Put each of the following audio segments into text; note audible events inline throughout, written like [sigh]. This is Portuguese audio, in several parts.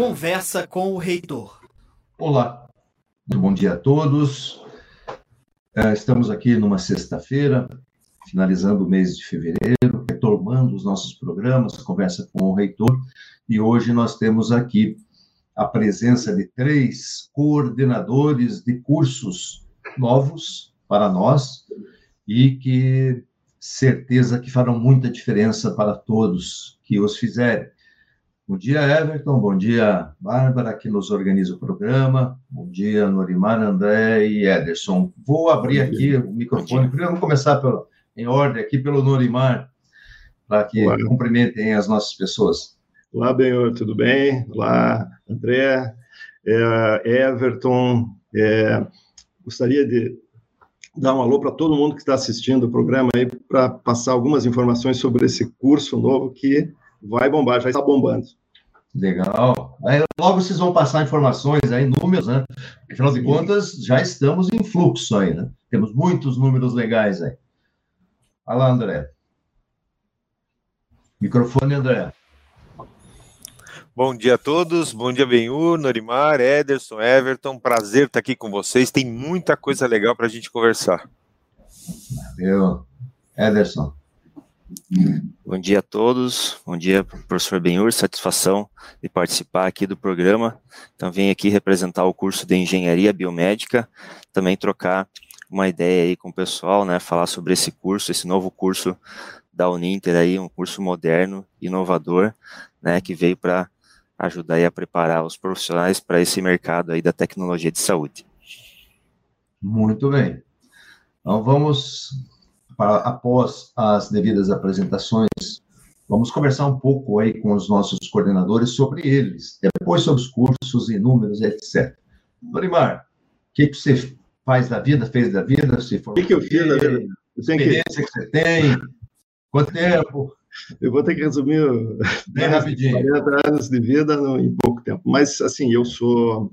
Conversa com o reitor. Olá, muito bom dia a todos. É, estamos aqui numa sexta-feira, finalizando o mês de fevereiro, retomando os nossos programas, conversa com o reitor, e hoje nós temos aqui a presença de três coordenadores de cursos novos para nós e que certeza que farão muita diferença para todos que os fizerem. Bom dia, Everton. Bom dia, Bárbara, que nos organiza o programa. Bom dia, Norimar, André e Ederson. Vou abrir aqui o microfone. Primeiro, vamos começar pelo, em ordem aqui pelo Norimar, para que Olá. cumprimentem as nossas pessoas. Olá, Benhor, tudo bem? Olá, André, é, Everton. É, gostaria de dar um alô para todo mundo que está assistindo o programa aí, para passar algumas informações sobre esse curso novo que vai bombar, já está bombando. Legal. Aí, logo vocês vão passar informações aí, números, né? Afinal de contas, já estamos em fluxo aí, né? Temos muitos números legais aí. Olha lá, André. Microfone, André. Bom dia a todos, bom dia Benhur, Norimar, Ederson, Everton, prazer estar aqui com vocês, tem muita coisa legal para a gente conversar. Valeu. Ederson. Bom dia a todos, bom dia, professor Benhur, satisfação de participar aqui do programa. Então, vim aqui representar o curso de Engenharia Biomédica, também trocar uma ideia aí com o pessoal, né, falar sobre esse curso, esse novo curso da Uninter aí, um curso moderno, inovador, né, que veio para ajudar aí a preparar os profissionais para esse mercado aí da tecnologia de saúde. Muito bem. Então, vamos para, após as devidas apresentações, vamos conversar um pouco aí com os nossos coordenadores sobre eles, depois sobre os cursos e números, etc. Dorimar, o que, que você faz da vida, fez da vida, se for... O que, que eu fiz da vida? Experiência que... que você tem, quanto tempo... Eu vou ter que resumir Bem rapidinho. 40 anos de vida em pouco tempo. Mas, assim, eu sou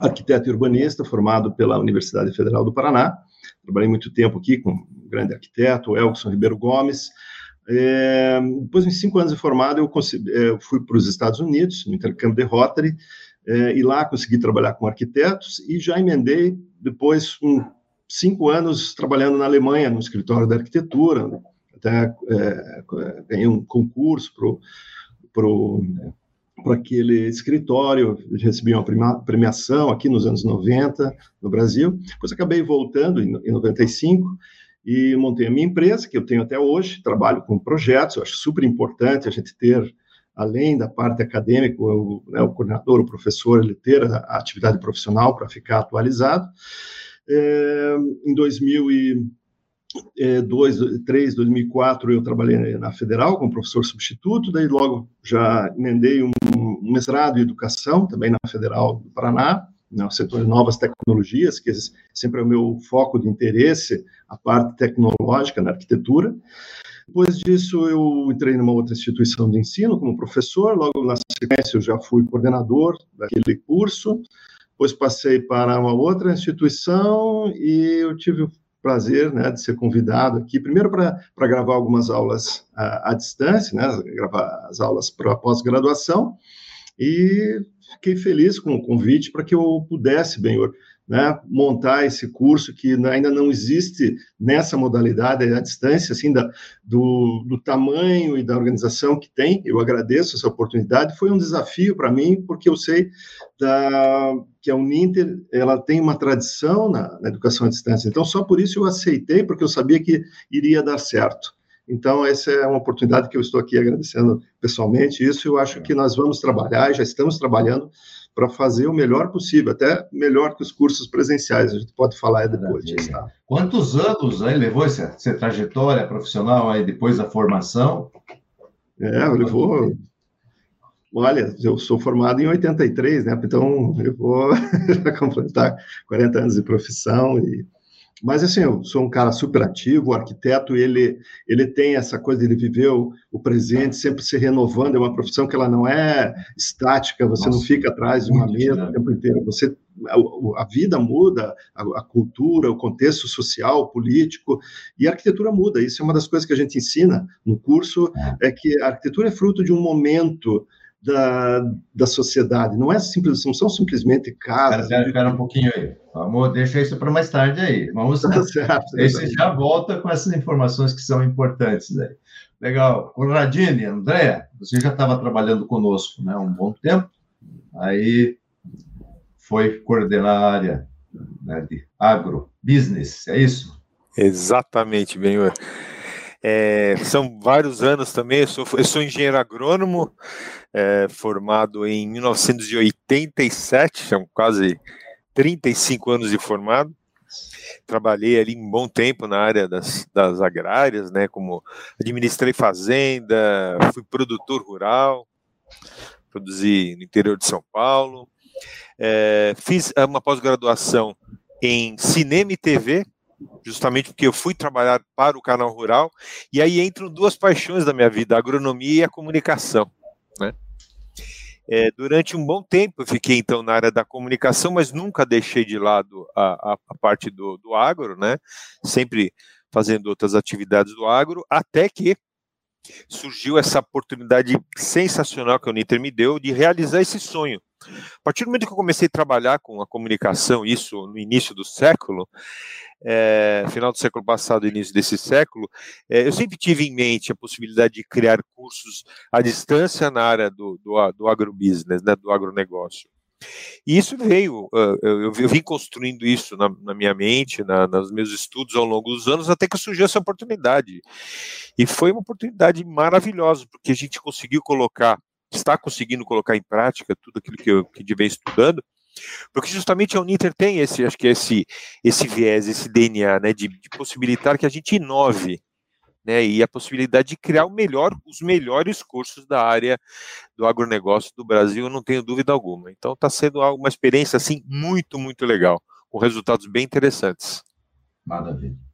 arquiteto urbanista, formado pela Universidade Federal do Paraná. Trabalhei muito tempo aqui com grande arquiteto, Elkson Ribeiro Gomes. É, depois de cinco anos de formado, eu, é, eu fui para os Estados Unidos, no intercâmbio de Rotary, é, e lá consegui trabalhar com arquitetos e já emendei depois um, cinco anos trabalhando na Alemanha, no escritório da arquitetura, até é, ganhei um concurso para para aquele escritório, recebi uma premiação aqui nos anos 90 no Brasil, depois acabei voltando em 95 e montei a minha empresa, que eu tenho até hoje, trabalho com projetos, eu acho super importante a gente ter, além da parte acadêmica, o, né, o coordenador, o professor, ele ter a, a atividade profissional para ficar atualizado. É, em 2002, 2003, 2004, eu trabalhei na Federal como professor substituto, daí logo já emendei um, um mestrado em educação, também na Federal do Paraná, no setor de novas tecnologias, que sempre é o meu foco de interesse, a parte tecnológica na arquitetura. Depois disso, eu entrei numa outra instituição de ensino como professor, logo na sequência eu já fui coordenador daquele curso, depois passei para uma outra instituição e eu tive o prazer né, de ser convidado aqui, primeiro para gravar algumas aulas à, à distância, né, gravar as aulas para pós-graduação, e fiquei feliz com o convite para que eu pudesse, Benhor, né, montar esse curso que ainda não existe nessa modalidade, à distância, assim, da, do, do tamanho e da organização que tem. Eu agradeço essa oportunidade. Foi um desafio para mim, porque eu sei da, que a Uninter ela tem uma tradição na, na educação à distância. Então, só por isso eu aceitei, porque eu sabia que iria dar certo. Então, essa é uma oportunidade que eu estou aqui agradecendo pessoalmente. Isso eu acho que nós vamos trabalhar, já estamos trabalhando para fazer o melhor possível, até melhor que os cursos presenciais. A gente pode falar depois disso. Tá? Quantos anos aí levou essa, essa trajetória profissional aí depois da formação? É, levou. Olha, eu sou formado em 83, né? Então eu vou [laughs] completar 40 anos de profissão e mas, assim, eu sou um cara super ativo, o arquiteto, ele, ele tem essa coisa, ele viveu o presente, sempre se renovando, é uma profissão que ela não é estática, você Nossa, não fica atrás de uma mesa né? o tempo inteiro, você, a, a vida muda, a, a, cultura, o contexto social, político, e a arquitetura muda, isso é uma das coisas que a gente ensina no curso, é, é que a arquitetura é fruto de um momento da, da sociedade. Não é simples, não são simplesmente casas. Espera, espera um pouquinho aí. Vamos, deixa isso para mais tarde aí. Vamos. Tá certo, aí você já volta com essas informações que são importantes aí. Legal. Conradini, André, você já estava trabalhando conosco, né, um bom tempo. Aí foi coordenar a área né, de agrobusiness, é isso? Exatamente, Benhor. É, são vários anos também, eu sou, eu sou engenheiro agrônomo, é, formado em 1987, são quase 35 anos de formado. Trabalhei ali um bom tempo na área das, das agrárias, né, como administrei fazenda, fui produtor rural, produzi no interior de São Paulo, é, fiz uma pós-graduação em cinema e TV, justamente porque eu fui trabalhar para o canal rural, e aí entram duas paixões da minha vida, a agronomia e a comunicação. Né? É, durante um bom tempo eu fiquei então na área da comunicação, mas nunca deixei de lado a, a, a parte do, do agro, né? sempre fazendo outras atividades do agro, até que surgiu essa oportunidade sensacional que a Uninter me deu de realizar esse sonho. A partir do momento que eu comecei a trabalhar com a comunicação, isso no início do século, é, final do século passado, início desse século, é, eu sempre tive em mente a possibilidade de criar cursos à distância na área do, do, do agrobusiness, né, do agronegócio. E isso veio, eu, eu vim construindo isso na, na minha mente, na, nos meus estudos ao longo dos anos, até que surgiu essa oportunidade. E foi uma oportunidade maravilhosa, porque a gente conseguiu colocar, está conseguindo colocar em prática tudo aquilo que eu que vem estudando, porque justamente a Uninter tem esse, acho que esse, esse viés, esse DNA, né, de, de possibilitar que a gente inove, né, e a possibilidade de criar melhor, os melhores cursos da área do agronegócio do Brasil, não tenho dúvida alguma. Então está sendo uma experiência assim muito, muito legal, com resultados bem interessantes. Maravilha.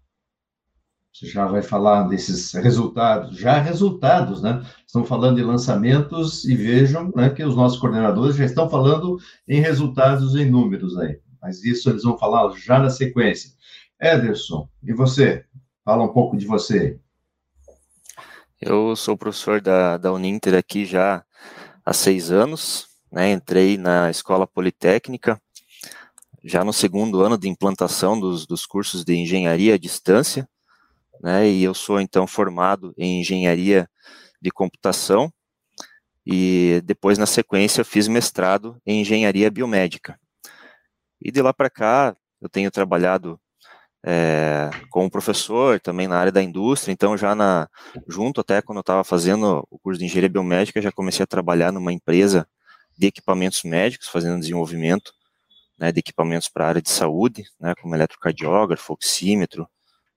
Você já vai falar desses resultados, já resultados, né? Estão falando de lançamentos e vejam né, que os nossos coordenadores já estão falando em resultados em números aí. Mas isso eles vão falar já na sequência. Ederson, e você? Fala um pouco de você. Eu sou professor da, da Uninter aqui já há seis anos, né? Entrei na escola politécnica já no segundo ano de implantação dos, dos cursos de engenharia à distância né? E eu sou então formado em engenharia de computação e depois na sequência fiz mestrado em engenharia biomédica. E de lá para cá eu tenho trabalhado é, como professor também na área da indústria, então já na junto até quando eu estava fazendo o curso de engenharia biomédica já comecei a trabalhar numa empresa de equipamentos médicos, fazendo desenvolvimento né, de equipamentos para a área de saúde, né, como eletrocardiógrafo, oxímetro,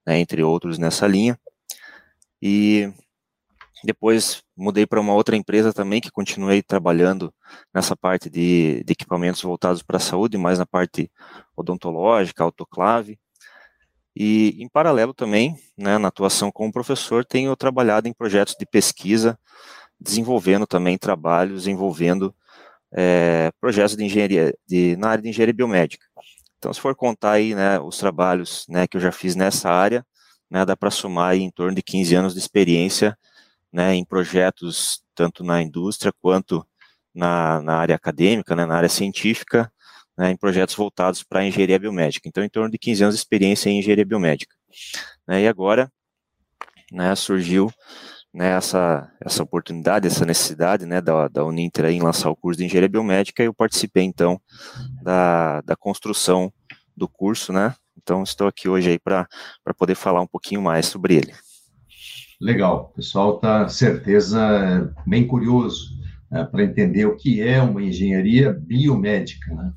né, entre outros nessa linha. E depois mudei para uma outra empresa também, que continuei trabalhando nessa parte de, de equipamentos voltados para a saúde, mais na parte odontológica, autoclave. E, em paralelo também, né, na atuação como professor, tenho trabalhado em projetos de pesquisa, desenvolvendo também trabalhos envolvendo é, projetos de engenharia, de, na área de engenharia biomédica. Então, se for contar aí, né, os trabalhos, né, que eu já fiz nessa área, né, dá para somar aí em torno de 15 anos de experiência, né, em projetos tanto na indústria quanto na, na área acadêmica, né, na área científica, né, em projetos voltados para a engenharia biomédica. Então, em torno de 15 anos de experiência em engenharia biomédica. Né, e agora, né, surgiu né, essa, essa oportunidade, essa necessidade né, da, da Uninter em lançar o curso de Engenharia Biomédica, eu participei, então, da, da construção do curso, né? Então, estou aqui hoje aí para poder falar um pouquinho mais sobre ele. Legal, o pessoal está, certeza, bem curioso né, para entender o que é uma engenharia biomédica, né?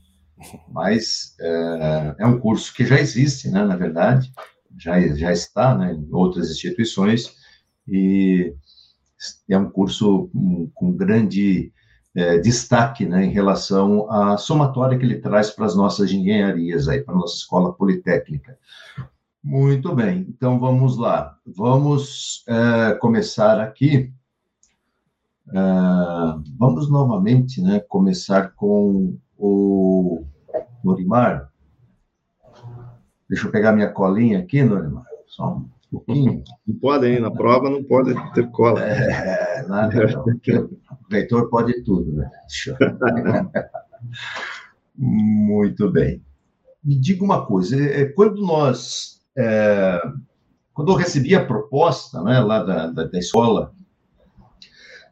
Mas é, é um curso que já existe, né, na verdade, já, já está né, em outras instituições, e é um curso com grande é, destaque né, em relação à somatória que ele traz para as nossas engenharias, aí, para a nossa escola politécnica. Muito bem, então vamos lá. Vamos é, começar aqui. É, vamos novamente né, começar com o Norimar. Deixa eu pegar minha colinha aqui, Norimar. Só um pouquinho. Não podem, na prova não pode ter cola. É, nada, [laughs] não. O reitor pode tudo, né? Muito bem. Me diga uma coisa, é, é, quando nós, é, quando eu recebi a proposta, né, lá da, da, da escola,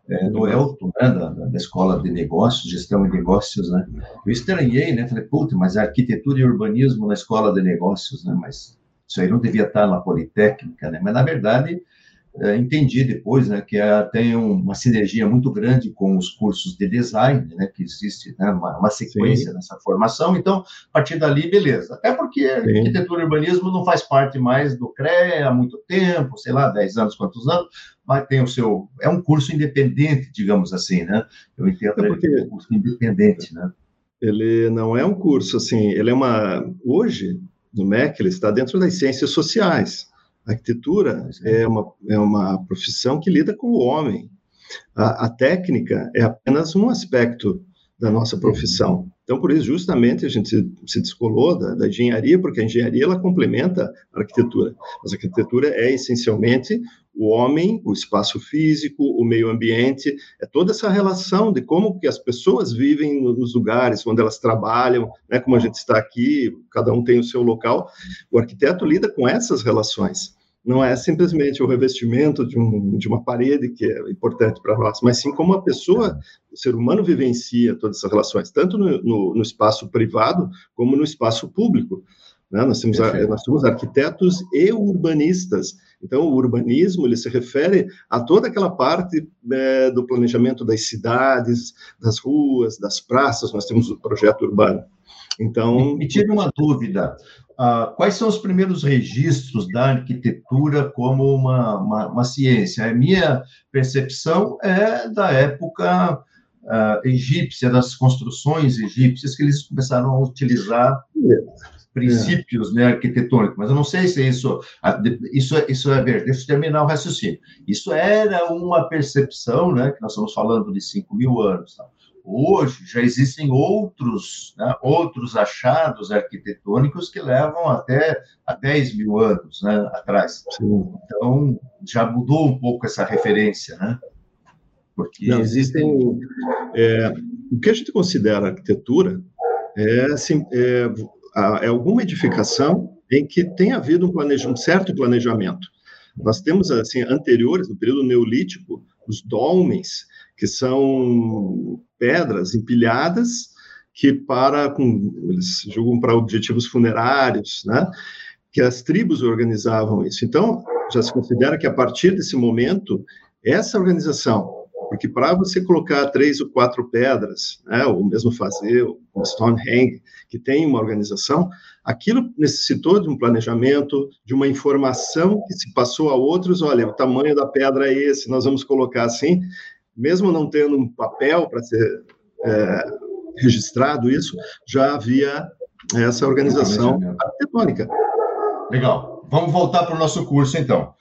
é, do Elton, né, da, da, escola de negócios, gestão e negócios, né, eu estranhei, né, falei, puta, mas arquitetura e urbanismo na escola de negócios, né, mas isso aí não devia estar na Politécnica, né, mas na verdade é, entendi depois né, que é, tem uma sinergia muito grande com os cursos de design, né, que existe né, uma, uma, sequência Sim. nessa formação. Então, a partir dali, beleza. Até porque Sim. arquitetura e urbanismo não faz parte mais do CREA há muito tempo, sei lá, 10 anos, quantos anos, mas tem o seu. É um curso independente, digamos assim, né? Eu entendo é porque... é um curso independente, né? Ele não é um curso assim, ele é uma. Hoje, no MEC, ele está dentro das ciências sociais. A arquitetura é uma, é uma profissão que lida com o homem. A, a técnica é apenas um aspecto da nossa profissão. Então, por isso, justamente, a gente se, se descolou da, da, engenharia, porque a engenharia ela complementa a arquitetura. Mas a arquitetura é essencialmente o homem, o espaço físico, o meio ambiente, é toda essa relação de como que as pessoas vivem nos lugares, onde elas trabalham, né, como a gente está aqui, cada um tem o seu local. O arquiteto lida com essas relações não é simplesmente o revestimento de, um, de uma parede que é importante para nós, mas sim como a pessoa, o ser humano vivencia todas essas relações, tanto no, no, no espaço privado como no espaço público. Né? Nós, temos, nós temos arquitetos e urbanistas. Então, o urbanismo ele se refere a toda aquela parte é, do planejamento das cidades, das ruas, das praças. Nós temos o projeto urbano. Então, me tire uma dúvida. Uh, quais são os primeiros registros da arquitetura como uma, uma, uma ciência? A minha percepção é da época uh, egípcia, das construções egípcias, que eles começaram a utilizar princípios é. né, arquitetônicos, mas eu não sei se isso, isso, isso é verdade. Deixa eu terminar o raciocínio. Isso era uma percepção, né, que nós estamos falando de 5 mil anos. Tá? Hoje já existem outros, né, outros achados arquitetônicos que levam até a 10 mil anos né, atrás. Sim. Então, já mudou um pouco essa referência, né? Porque... Não, existem... É, o que a gente considera arquitetura é, assim, é, é alguma edificação em que tem havido um, planeja, um certo planejamento. Nós temos, assim, anteriores, no período neolítico, os dolmens, que são pedras empilhadas que para com eles julgam para objetivos funerários, né? Que as tribos organizavam isso. Então já se considera que a partir desse momento essa organização, porque para você colocar três ou quatro pedras, né, ou mesmo fazer um Stonehenge que tem uma organização, aquilo necessitou de um planejamento, de uma informação que se passou a outros. Olha, o tamanho da pedra é esse, nós vamos colocar assim mesmo não tendo um papel para ser é, registrado isso, já havia essa organização arquitetônica. Legal. Vamos voltar para o nosso curso, então.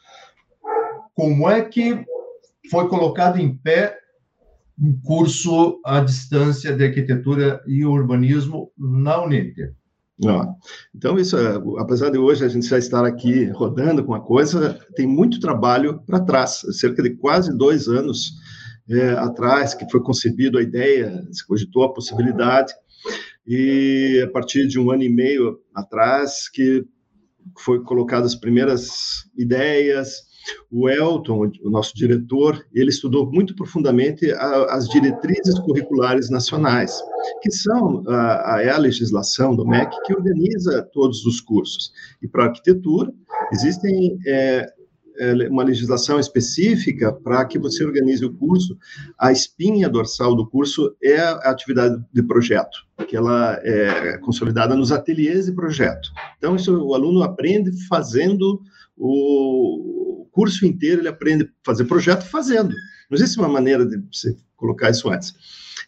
Como é que foi colocado em pé um curso à distância de arquitetura e urbanismo na Uninter? Então, isso, é, apesar de hoje a gente já estar aqui rodando com a coisa, tem muito trabalho para trás, cerca de quase dois anos é, atrás, que foi concebido a ideia, se cogitou a possibilidade, e a partir de um ano e meio atrás, que foi colocadas as primeiras ideias, o Elton, o nosso diretor, ele estudou muito profundamente as diretrizes curriculares nacionais, que são a, a, é legislação do MEC que organiza todos os cursos. E para arquitetura, existem é, é, uma legislação específica para que você organize o curso. A espinha dorsal do curso é a atividade de projeto, que ela é consolidada nos ateliês de projeto. Então, isso o aluno aprende fazendo o curso inteiro, ele aprende a fazer projeto fazendo. Não existe uma maneira de você colocar isso antes.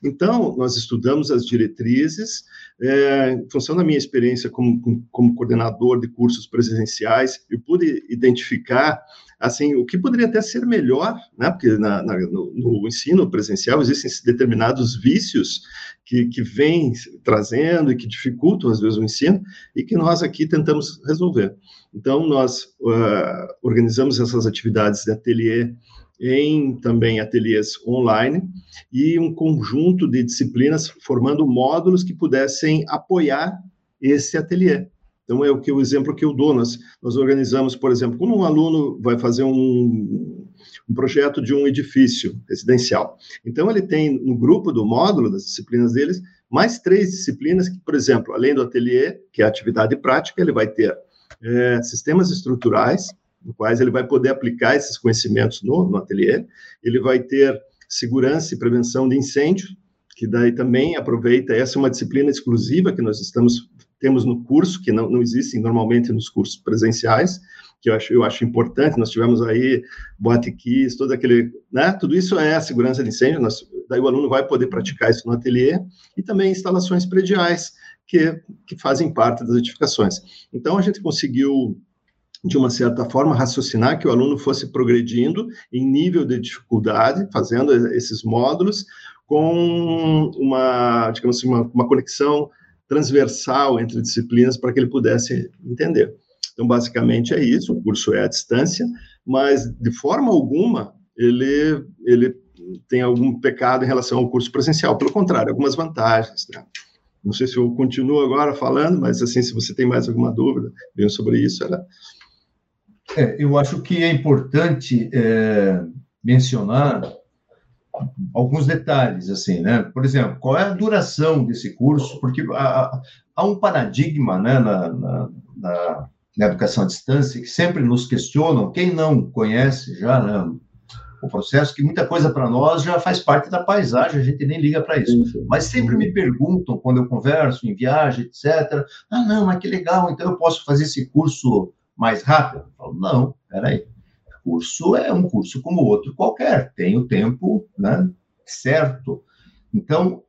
Então, nós estudamos as diretrizes, é, em função da minha experiência como, como coordenador de cursos presenciais, eu pude identificar assim o que poderia até ser melhor, né? Porque na, na, no, no, ensino presencial existem determinados vícios que, que vêm trazendo e que dificultam às vezes o ensino e que nós aqui tentamos resolver. Então nós uh, organizamos essas atividades de ateliê em também ateliês online e um conjunto de disciplinas formando módulos que pudessem apoiar esse ateliê. Então, é o que o exemplo que eu dou. Nós, nós organizamos, por exemplo, quando um aluno vai fazer um, um projeto de um edifício residencial. Então, ele tem no grupo do módulo das disciplinas deles mais três disciplinas que, por exemplo, além do ateliê, que é a atividade prática, ele vai ter é, sistemas estruturais, no quais ele vai poder aplicar esses conhecimentos no, no ateliê, ele vai ter segurança e prevenção de incêndio, que daí também aproveita, essa é uma disciplina exclusiva que nós estamos temos no curso, que não, não existem normalmente nos cursos presenciais, que eu acho, eu acho importante, nós tivemos aí botiquis, todo aquele, né, tudo isso é a segurança de incêndio, nós, daí o aluno vai poder praticar isso no ateliê, e também instalações prediais, que, que fazem parte das edificações. Então, a gente conseguiu de uma certa forma, raciocinar que o aluno fosse progredindo em nível de dificuldade, fazendo esses módulos, com uma, digamos assim, uma, uma conexão transversal entre disciplinas para que ele pudesse entender. Então, basicamente é isso, o curso é à distância, mas de forma alguma ele, ele tem algum pecado em relação ao curso presencial, pelo contrário, algumas vantagens. Né? Não sei se eu continuo agora falando, mas assim, se você tem mais alguma dúvida sobre isso, era... É, eu acho que é importante é, mencionar alguns detalhes, assim, né? Por exemplo, qual é a duração desse curso? Porque há, há um paradigma, né, na, na, na, na, educação à distância que sempre nos questionam, quem não conhece já, né, o processo, que muita coisa para nós já faz parte da paisagem, a gente nem liga para isso. Mas sempre me perguntam, quando eu converso em viagem, etc., ah, não, mas que legal, então eu posso fazer esse curso mais rápido? Eu falo, não, peraí curso é um curso como outro qualquer, tem o tempo né, certo. Então,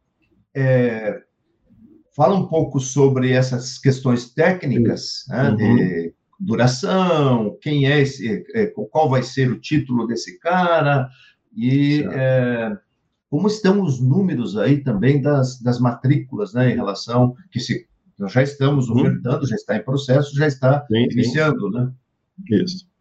é, fala um pouco sobre essas questões técnicas né, uhum. de duração, quem é esse, é, qual vai ser o título desse cara e é, como estão os números aí também das, das matrículas, né, em relação que se nós já estamos uhum. ofertando, uhum. já está em processo, já está sim, iniciando, sim. né? Isso.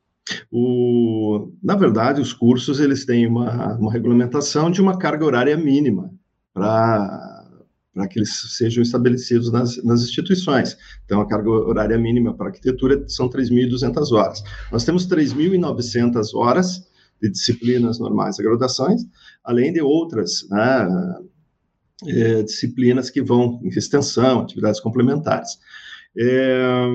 O, na verdade, os cursos eles têm uma, uma regulamentação de uma carga horária mínima para que eles sejam estabelecidos nas, nas, instituições. Então, a carga horária mínima para arquitetura são 3.200 horas. Nós temos 3.900 horas de disciplinas normais e graduações, além de outras né, é, disciplinas que vão em extensão, atividades complementares. É,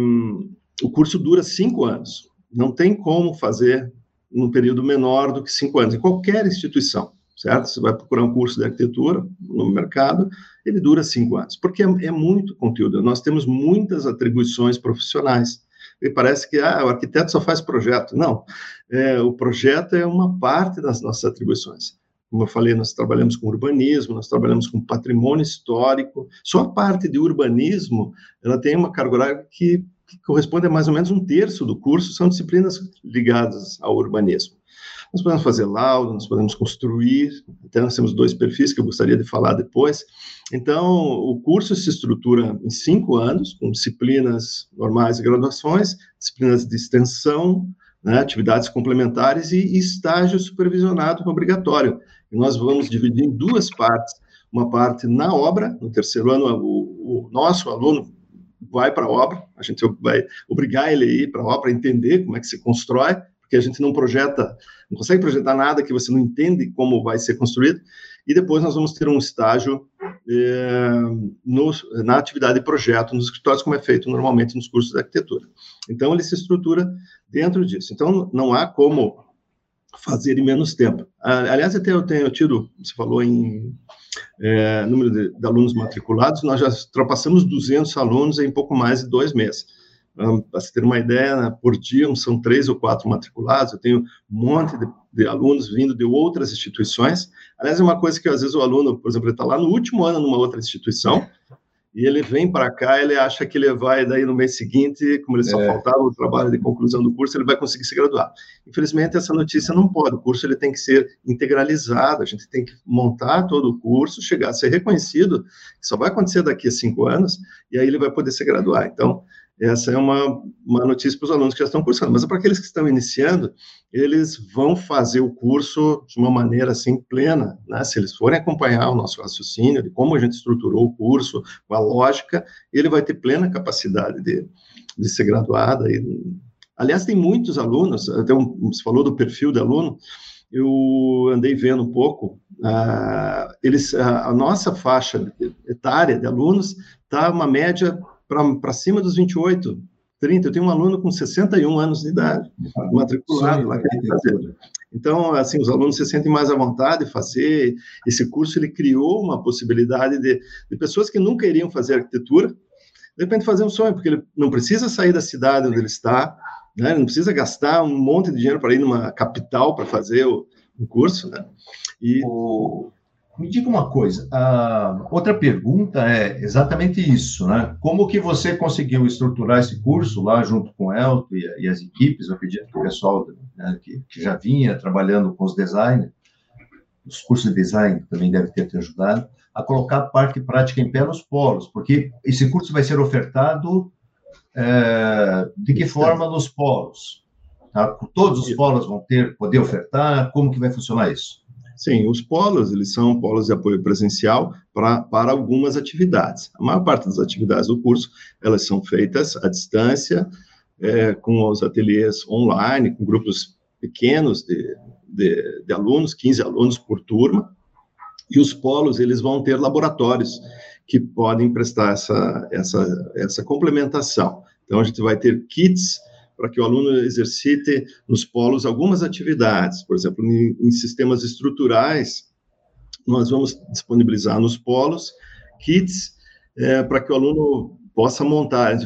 o curso dura cinco anos. Não tem como fazer num período menor do que cinco anos, em qualquer instituição, certo? Você vai procurar um curso de arquitetura no mercado, ele dura cinco anos, porque é, é muito conteúdo. Nós temos muitas atribuições profissionais. E parece que ah, o arquiteto só faz projeto. Não, é, o projeto é uma parte das nossas atribuições. Como eu falei, nós trabalhamos com urbanismo, nós trabalhamos com patrimônio histórico. Só a parte de urbanismo, ela tem uma carga horária que que corresponde a mais ou menos um terço do curso, são disciplinas ligadas ao urbanismo. Nós podemos fazer laudo, nós podemos construir, até nós temos dois perfis que eu gostaria de falar depois. Então, o curso se estrutura em cinco anos, com disciplinas normais e graduações, disciplinas de extensão, né, atividades complementares e, e estágio supervisionado obrigatório. E nós vamos dividir em duas partes. Uma parte na obra, no terceiro ano, o, o nosso aluno vai para a obra, a gente vai obrigar ele a ir para a obra, entender como é que se constrói, porque a gente não projeta, não consegue projetar nada que você não entende como vai ser construído, e depois nós vamos ter um estágio é, no, na atividade de projeto nos escritórios, como é feito normalmente nos cursos de arquitetura. Então, ele se estrutura dentro disso. Então, não há como fazer em menos tempo. Aliás, até eu tenho tido, você falou em é, número de, de, alunos matriculados, nós já ultrapassamos 200 alunos em pouco mais de dois meses. Para você ter uma ideia, né, por dia são três ou quatro matriculados, eu tenho um monte de, de, alunos vindo de outras instituições. Aliás, é uma coisa que às vezes o aluno, por exemplo, está lá no último ano numa outra instituição, e ele vem para cá, ele acha que ele vai daí no mês seguinte, como ele só é. faltava o trabalho de conclusão do curso, ele vai conseguir se graduar. Infelizmente, essa notícia não pode, o curso ele tem que ser integralizado, a gente tem que montar todo o curso, chegar a ser reconhecido, só vai acontecer daqui a cinco anos, e aí ele vai poder se graduar. Então, essa é uma, uma notícia para os alunos que já estão cursando, mas para aqueles que estão iniciando, eles vão fazer o curso de uma maneira assim plena, né? Se eles forem acompanhar o nosso raciocínio, de como a gente estruturou o curso, com a lógica, ele vai ter plena capacidade de, de ser graduado. E, aliás, tem muitos alunos, até um, você falou do perfil de aluno, eu andei vendo um pouco, uh, eles, uh, a nossa faixa etária de alunos está uma média para cima dos 28, 30. Eu tenho um aluno com 61 anos de idade, matriculado lá. Então, assim, os alunos se sentem mais à vontade de fazer. Esse curso ele criou uma possibilidade de, de pessoas que nunca iriam fazer arquitetura, de repente fazer um sonho, porque ele não precisa sair da cidade onde ele está, né? Ele não precisa gastar um monte de dinheiro para ir numa capital para fazer o, o curso, né? E o, me diga uma coisa, a outra pergunta é exatamente isso, né? Como que você conseguiu estruturar esse curso lá junto com o Elton e, e, as equipes? Eu acredito que o pessoal né, que, que, já vinha trabalhando com os designers, os cursos de design também deve ter te ajudado, a colocar a parte prática em pé nos polos, porque esse curso vai ser ofertado é, de que forma nos polos? Tá? Todos os polos vão ter, poder ofertar? Como que vai funcionar isso? Sim, os polos, eles são polos de apoio presencial pra, para algumas atividades. A maior parte das atividades do curso, elas são feitas à distância, é, com os ateliês online, com grupos pequenos de, de, de, alunos, 15 alunos por turma, e os polos, eles vão ter laboratórios que podem prestar essa, essa, essa complementação. Então, a gente vai ter kits para que o aluno exercite nos polos algumas atividades, por exemplo, em, em sistemas estruturais, nós vamos disponibilizar nos polos kits é, para que o aluno possa montar.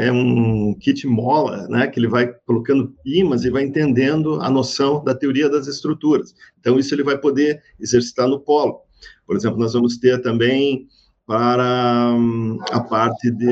É um kit mola, né, que ele vai colocando ímãs e vai entendendo a noção da teoria das estruturas. Então, isso ele vai poder exercitar no polo. Por exemplo, nós vamos ter também para hum, a parte de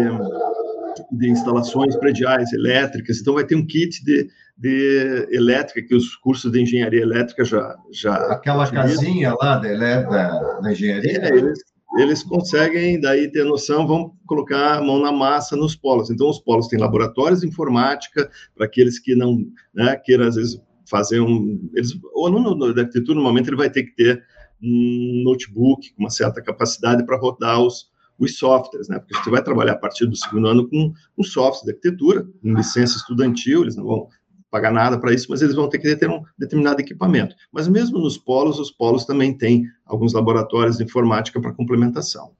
de instalações prediais elétricas, então vai ter um kit de, de elétrica que os cursos de engenharia elétrica já já aquela casinha lá da, da, da engenharia? É, eles, eles conseguem daí ter noção, vão colocar a mão na massa nos polos. Então os polos têm laboratórios de informática para aqueles que não né, queiram às vezes fazer um eles, o aluno da arquitetura normalmente ele vai ter que ter um notebook com uma certa capacidade para rodar os os softwares, né? Porque você vai trabalhar a partir do segundo ano com um software de arquitetura, com licença estudantil, eles não vão pagar nada para isso, mas eles vão ter que ter um determinado equipamento. Mas mesmo nos polos, os polos também têm alguns laboratórios de informática para complementação.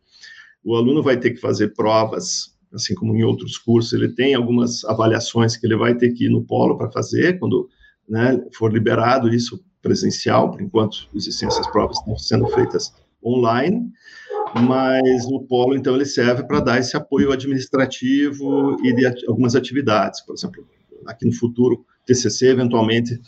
O aluno vai ter que fazer provas, assim como em outros cursos, ele tem algumas avaliações que ele vai ter que ir no polo para fazer, quando né, for liberado isso presencial, por enquanto existem essas provas estão sendo feitas online, mas o polo, então, ele serve para dar esse apoio administrativo e de algumas atividades. Por exemplo, aqui no futuro, TCC, eventualmente,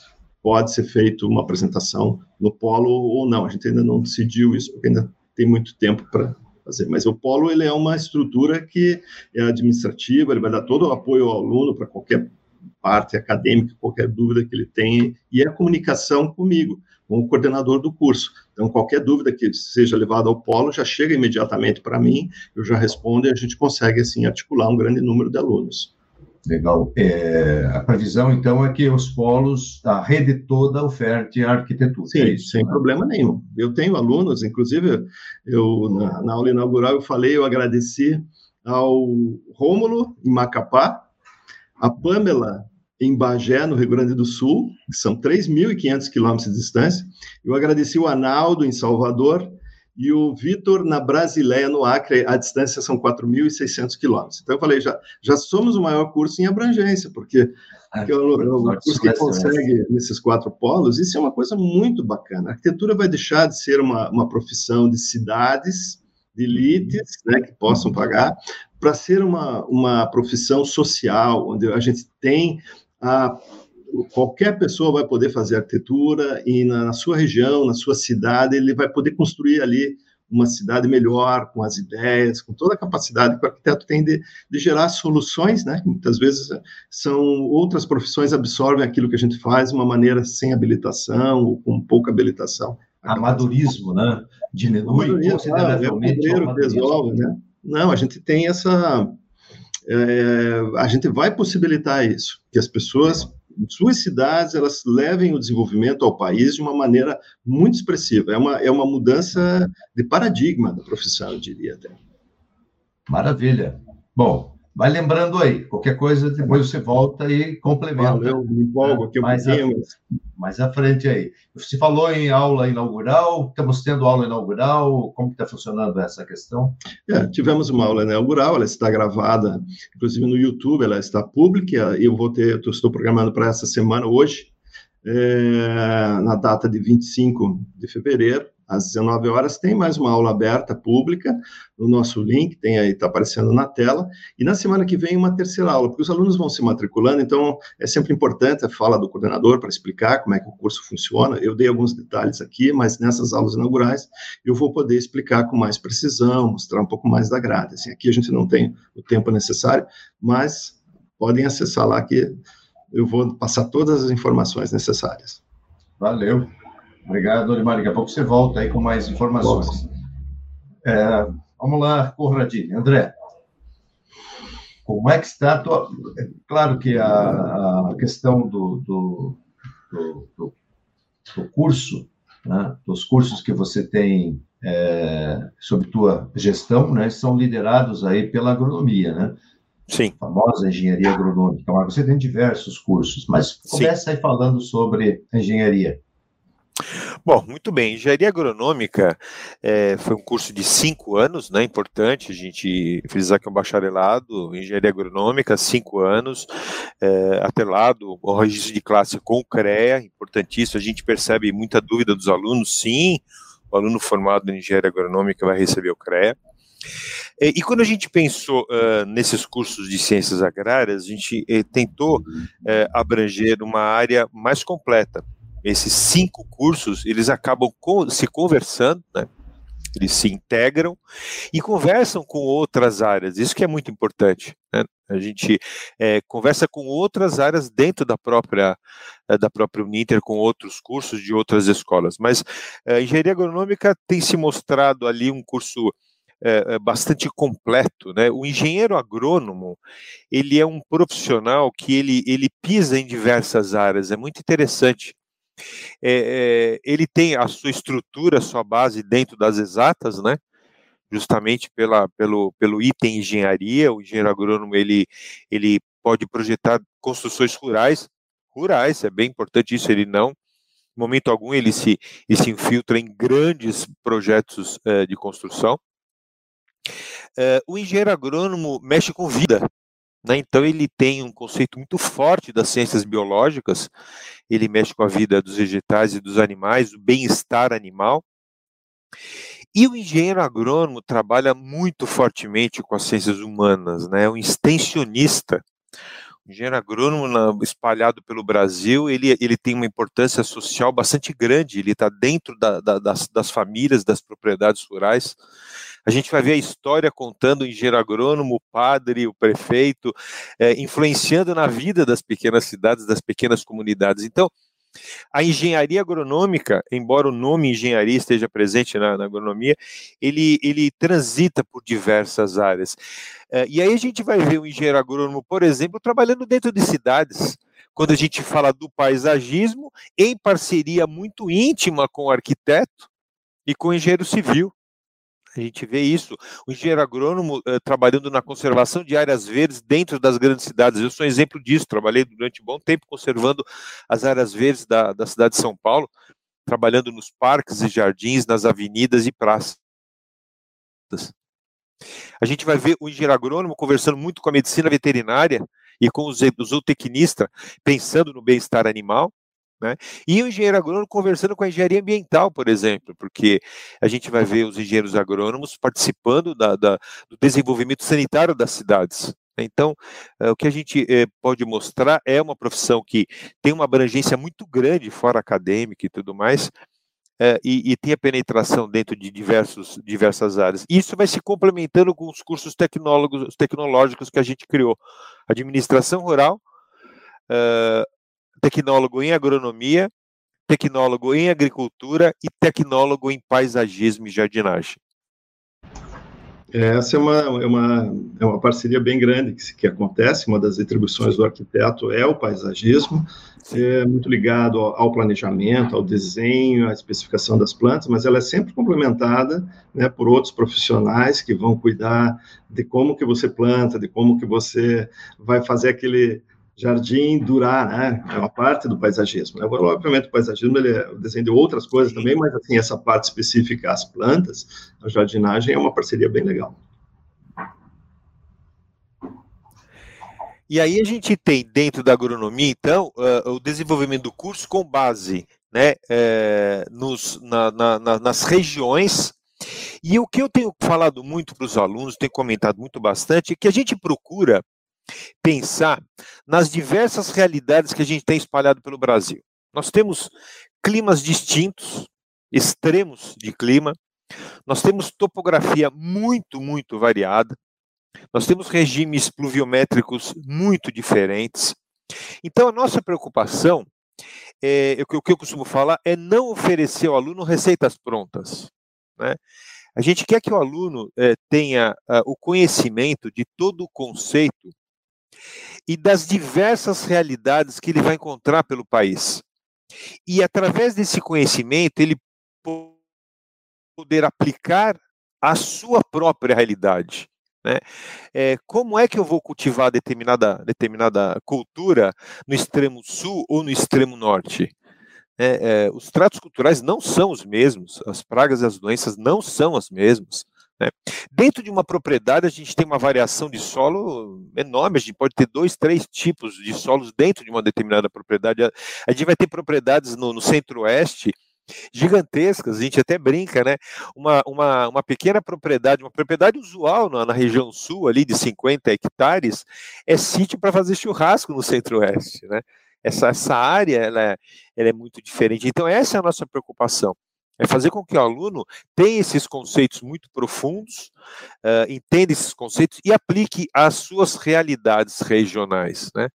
pode ser feito uma apresentação no polo ou não. A gente ainda não decidiu isso, porque ainda tem muito tempo para fazer. Mas o polo, ele é uma estrutura que é administrativa, ele vai dar todo o apoio ao aluno para qualquer parte acadêmica, qualquer dúvida que ele tenha, e é a comunicação comigo com o coordenador do curso. Então, qualquer dúvida que seja levada ao polo já chega imediatamente para mim, eu já respondo e a gente consegue, assim, articular um grande número de alunos. Legal. É, a previsão, então, é que os polos, a rede toda oferte a arquitetura. Sim, é isso, sem né? problema nenhum. Eu tenho alunos, inclusive, eu na, na aula inaugural eu falei, eu agradeci ao Rômulo, em Macapá, a Pamela, em Bagé, no Rio Grande do Sul, que são 3.500 quilômetros de distância. Eu agradeci o Analdo, em Salvador, e o Vitor, na Brasileia, no Acre, a distância são 4.600 quilômetros. Então, eu falei, já, já somos o maior curso em abrangência, porque, é, porque o, o curso que consegue nesses quatro polos, isso é uma coisa muito bacana. A arquitetura vai deixar de ser uma, uma profissão de cidades, de elites, né, que possam pagar, para ser uma, uma profissão social, onde a gente tem a, qualquer pessoa vai poder fazer arquitetura e na, na, sua região, na sua cidade, ele vai poder construir ali uma cidade melhor, com as ideias, com toda a capacidade que o arquiteto tem de, de gerar soluções, né? Muitas vezes são outras profissões absorvem aquilo que a gente faz de uma maneira sem habilitação ou com pouca habilitação. Amadorismo, né? Diminui consideravelmente. É o resolve, né? Não, a gente tem essa é, a gente vai possibilitar isso, que as pessoas suas cidades elas levem o desenvolvimento ao país de uma maneira muito expressiva. É uma, é uma mudança de paradigma da profissão, eu diria até. Maravilha. Bom, Vai lembrando aí, qualquer coisa, depois você volta e complementa. Eu me empolgo aqui um mais. A, mais à frente aí. Você falou em aula inaugural, estamos tendo aula inaugural, como está funcionando essa questão? É, tivemos uma aula inaugural, ela está gravada, inclusive no YouTube, ela está pública, e eu vou ter, eu estou programando para essa semana, hoje, é, na data de 25 de fevereiro, às 19 horas, tem mais uma aula aberta pública no nosso link, tem aí, está aparecendo na tela, e na semana que vem uma terceira aula, porque os alunos vão se matriculando, então é sempre importante a fala do coordenador para explicar como é que o curso funciona. Eu dei alguns detalhes aqui, mas nessas aulas inaugurais eu vou poder explicar com mais precisão, mostrar um pouco mais da grade. Assim, aqui a gente não tem o tempo necessário, mas podem acessar lá que eu vou passar todas as informações necessárias. Valeu. Obrigado, Olimar. Daqui a pouco você volta aí com mais informações. É, vamos lá, Conradinho. André, como é que está a tua... É claro que a, a questão do, do, do, do, curso, né, dos cursos que você tem é, sobre tua gestão, né, são liderados aí pela agronomia, né? Sim. A famosa engenharia agronômica. Então, você tem diversos cursos, mas começa Sim. aí falando sobre engenharia. Bom, muito bem. Engenharia agronômica é, foi um curso de cinco anos, né? Importante a gente frisar que é um bacharelado em engenharia agronômica, cinco anos, é, atrelado ao registro de classe com o CREA, importantíssimo. A gente percebe muita dúvida dos alunos, sim. O aluno formado em engenharia agronômica vai receber o CREA. E, e quando a gente pensou uh, nesses cursos de ciências agrárias, a gente eh, tentou uh, abranger uma área mais completa esses cinco cursos, eles acabam se conversando, né? eles se integram e conversam com outras áreas. Isso que é muito importante. Né? A gente é, conversa com outras áreas dentro da própria é, da própria Uninter, com outros cursos de outras escolas. Mas a é, engenharia agronômica tem se mostrado ali um curso é, bastante completo, né? O engenheiro agrônomo ele é um profissional que ele ele pisa em diversas áreas. É muito interessante é, é, ele tem a sua estrutura, a sua base dentro das exatas, né? Justamente pela, pelo, pelo item engenharia, o engenheiro agrônomo ele, ele pode projetar construções rurais, rurais, é bem importante isso, ele não, em momento algum ele se, ele se infiltra em grandes projetos é, de construção. É, o engenheiro agrônomo mexe com vida, né? Então, ele tem um conceito muito forte das ciências biológicas, ele mexe com a vida dos vegetais e dos animais, o bem-estar animal. E o engenheiro agrônomo trabalha muito fortemente com as ciências humanas, né? É um extensionista. Engenheiro agrônomo na, espalhado pelo Brasil, ele, ele tem uma importância social bastante grande, ele está dentro da, da, das, das famílias, das propriedades rurais. A gente vai ver a história contando o engenheiro agrônomo, o padre, o prefeito, é, influenciando na vida das pequenas cidades, das pequenas comunidades. Então, a engenharia agronômica, embora o nome engenharia esteja presente na, na agronomia, ele, ele transita por diversas áreas. É, e aí a gente vai ver o engenheiro agrônomo, por exemplo, trabalhando dentro de cidades. Quando a gente fala do paisagismo, em parceria muito íntima com o arquiteto e com o engenheiro civil. A gente vê isso. O engenheiro agrônomo uh, trabalhando na conservação de áreas verdes dentro das grandes cidades. Eu sou um exemplo disso. Trabalhei durante um bom tempo conservando as áreas verdes da, da cidade de São Paulo, trabalhando nos parques e jardins, nas avenidas e praças. A gente vai ver o engenheiro agrônomo conversando muito com a medicina veterinária e com os zootecnistas, pensando no bem-estar animal. Né? E o engenheiro agrônomo conversando com a engenharia ambiental, por exemplo, porque a gente vai ver os engenheiros agrônomos participando da, da, do desenvolvimento sanitário das cidades. Né? Então, é, o que a gente é, pode mostrar é uma profissão que tem uma abrangência muito grande, fora acadêmica e tudo mais, é, e, e, tem a penetração dentro de diversos, diversas áreas. Isso vai se complementando com os cursos tecnológicos que a gente criou. Administração rural, tecnólogo em agronomia, tecnólogo em agricultura e tecnólogo em paisagismo e jardinagem. Essa é uma, é uma, é uma parceria bem grande que, que acontece. Uma das atribuições do arquiteto é o paisagismo, é muito ligado ao, ao, planejamento, ao desenho, à especificação das plantas, mas ela é sempre complementada né, por outros profissionais que vão cuidar de como que você planta, de como que você vai fazer aquele jardim durar, né? É uma parte do paisagismo. Agora, obviamente, o paisagismo ele é o desenho de outras coisas também, mas assim essa parte específica, as plantas, a jardinagem é uma parceria bem legal. E aí a gente tem dentro da agronomia, então, uh, o desenvolvimento do curso com base né, é, nos, na, na, nas regiões. E o que eu tenho falado muito para os alunos, tenho comentado muito bastante, é que a gente procura pensar nas diversas realidades que a gente tem espalhado pelo Brasil. Nós temos climas distintos, extremos de clima, nós temos topografia muito, muito variada, nós temos regimes pluviométricos muito diferentes. Então, a nossa preocupação, é, o que eu costumo falar, é não oferecer ao aluno receitas prontas. Né? A gente quer que o aluno é, tenha uh, o conhecimento de todo o conceito e das diversas realidades que ele vai encontrar pelo país. E através desse conhecimento, ele poder aplicar a sua própria realidade. Né? É, como é que eu vou cultivar determinada, determinada cultura no extremo sul ou no extremo norte? É, é, os tratos culturais não são os mesmos, as pragas e as doenças não são as mesmas. Né? Dentro de uma propriedade, a gente tem uma variação de solo enorme, a gente pode ter dois, três tipos de solos dentro de uma determinada propriedade. A gente vai ter propriedades no, no centro-oeste gigantescas, a gente até brinca, né? Uma, uma, uma pequena propriedade, uma propriedade usual na, na região sul, ali de 50 hectares, é sítio para fazer churrasco no centro-oeste, né? Essa, essa área ela é, ela é muito diferente. Então, essa é a nossa preocupação. É fazer com que o aluno tenha esses conceitos muito profundos, uh, entenda esses conceitos e aplique às suas realidades regionais, né?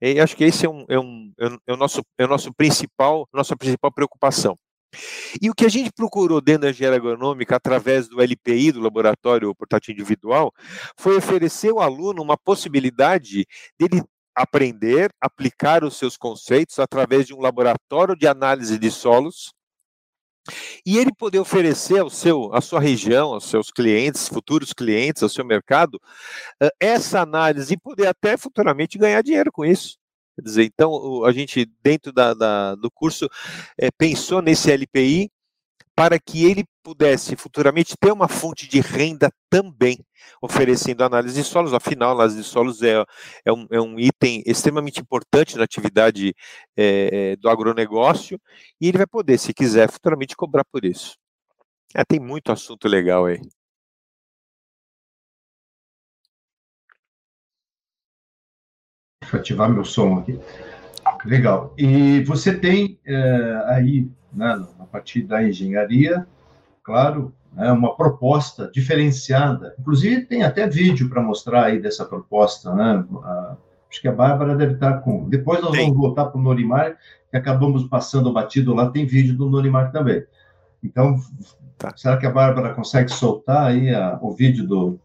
E acho que esse é, um, é, um, é, o nosso, é o nosso principal, nossa principal preocupação. E o que a gente procurou dentro da engenharia agronômica, através do LPI, do Laboratório Portátil Individual, foi oferecer ao aluno uma possibilidade dele aprender, aplicar os seus conceitos através de um laboratório de análise de solos, e ele poder oferecer ao seu, à sua região, aos seus clientes, futuros clientes, ao seu mercado, essa análise e poder até futuramente ganhar dinheiro com isso. Quer dizer, então a gente, dentro da, da do curso, é, pensou nesse LPI para que ele pudesse futuramente ter uma fonte de renda também, oferecendo análise de solos. Afinal, análise de solos é, é, um, é um item extremamente importante na atividade é, do agronegócio, e ele vai poder, se quiser, futuramente cobrar por isso. É, tem muito assunto legal aí. Deixa eu ativar meu som aqui. Legal. E você tem é, aí, né, partir da engenharia, claro, é uma proposta diferenciada. Inclusive, tem até vídeo para mostrar aí dessa proposta, né? acho que a Bárbara deve estar com. Depois nós vamos voltar para o Norimar, que acabamos passando batido lá, tem vídeo do Norimar também. Então, tá. será que a Bárbara consegue soltar aí a, o vídeo do,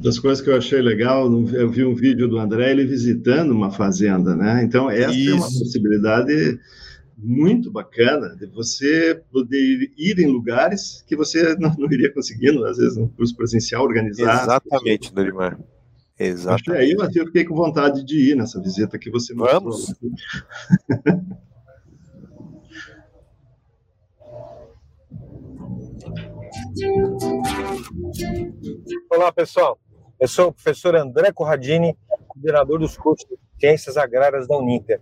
das coisas que eu achei legal, eu vi um vídeo do André ele visitando uma fazenda, né? Então essa Isso. é uma possibilidade muito bacana de você poder ir em lugares que você [laughs] não, não iria conseguindo, às vezes no curso presencial organizar. Exatamente, Dorimar. Exatamente. Acho aí eu fiquei com vontade de ir nessa visita que você mostrou. Vamos. [laughs] Olá, pessoal. Eu sou o professor André Corradini, coordenador dos cursos de Ciências Agrárias da Uninter.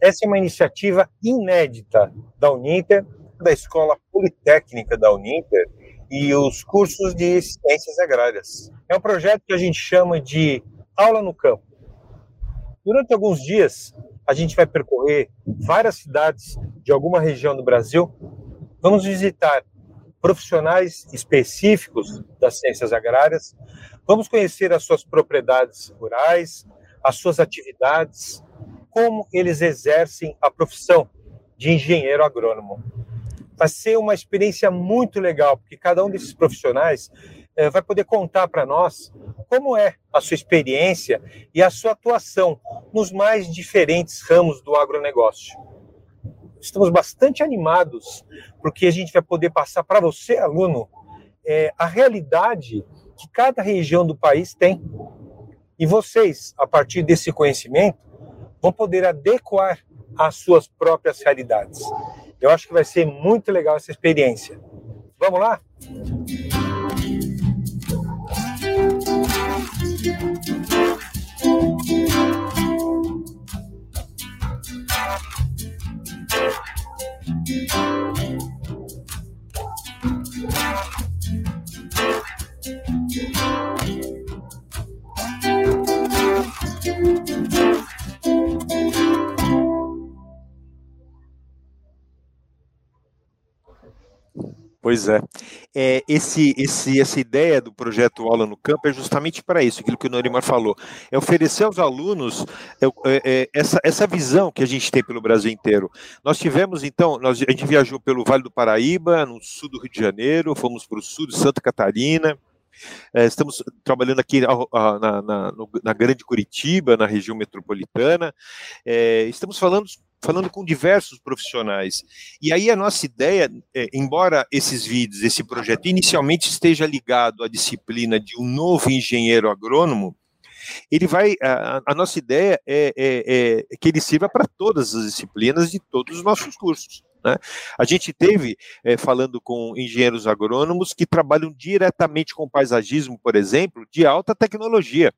Essa é uma iniciativa inédita da Uninter, da Escola Politécnica da Uninter e os cursos de Ciências Agrárias. É um projeto que a gente chama de Aula no Campo. Durante alguns dias, a gente vai percorrer várias cidades de alguma região do Brasil. Vamos visitar profissionais específicos das ciências agrárias. Vamos conhecer as suas propriedades rurais, as suas atividades, como eles exercem a profissão de engenheiro agrônomo. vai ser uma experiência muito legal, porque cada um desses profissionais é, vai poder contar para nós como é a sua experiência e a sua atuação nos mais diferentes ramos do agronegócio. Estamos bastante animados, porque a gente vai poder passar para você, aluno, é, a realidade que cada região do país tem. E vocês, a partir desse conhecimento, vão poder adequar às suas próprias realidades. Eu acho que vai ser muito legal essa experiência. Vamos lá? Pois é. É esse, esse, essa ideia do projeto Aula no Campo é justamente para isso, aquilo que o Norimar falou. É oferecer aos alunos é, é, é, essa, essa visão que a gente tem pelo Brasil inteiro. Nós tivemos, então, nós, a gente viajou pelo Vale do Paraíba, no sul do Rio de Janeiro, fomos para o sul de Santa Catarina, é, estamos trabalhando aqui na, na, na, Grande Curitiba, na região metropolitana. Estamos falando falando com diversos profissionais. E aí a nossa ideia, é, embora esses vídeos, esse projeto inicialmente esteja ligado à disciplina de um novo engenheiro agrônomo, ele vai, a, a nossa ideia é, é, é, que ele sirva para todas as disciplinas de todos os nossos cursos. Né? A gente teve, é, falando com engenheiros agrônomos que trabalham diretamente com paisagismo, por exemplo, de alta tecnologia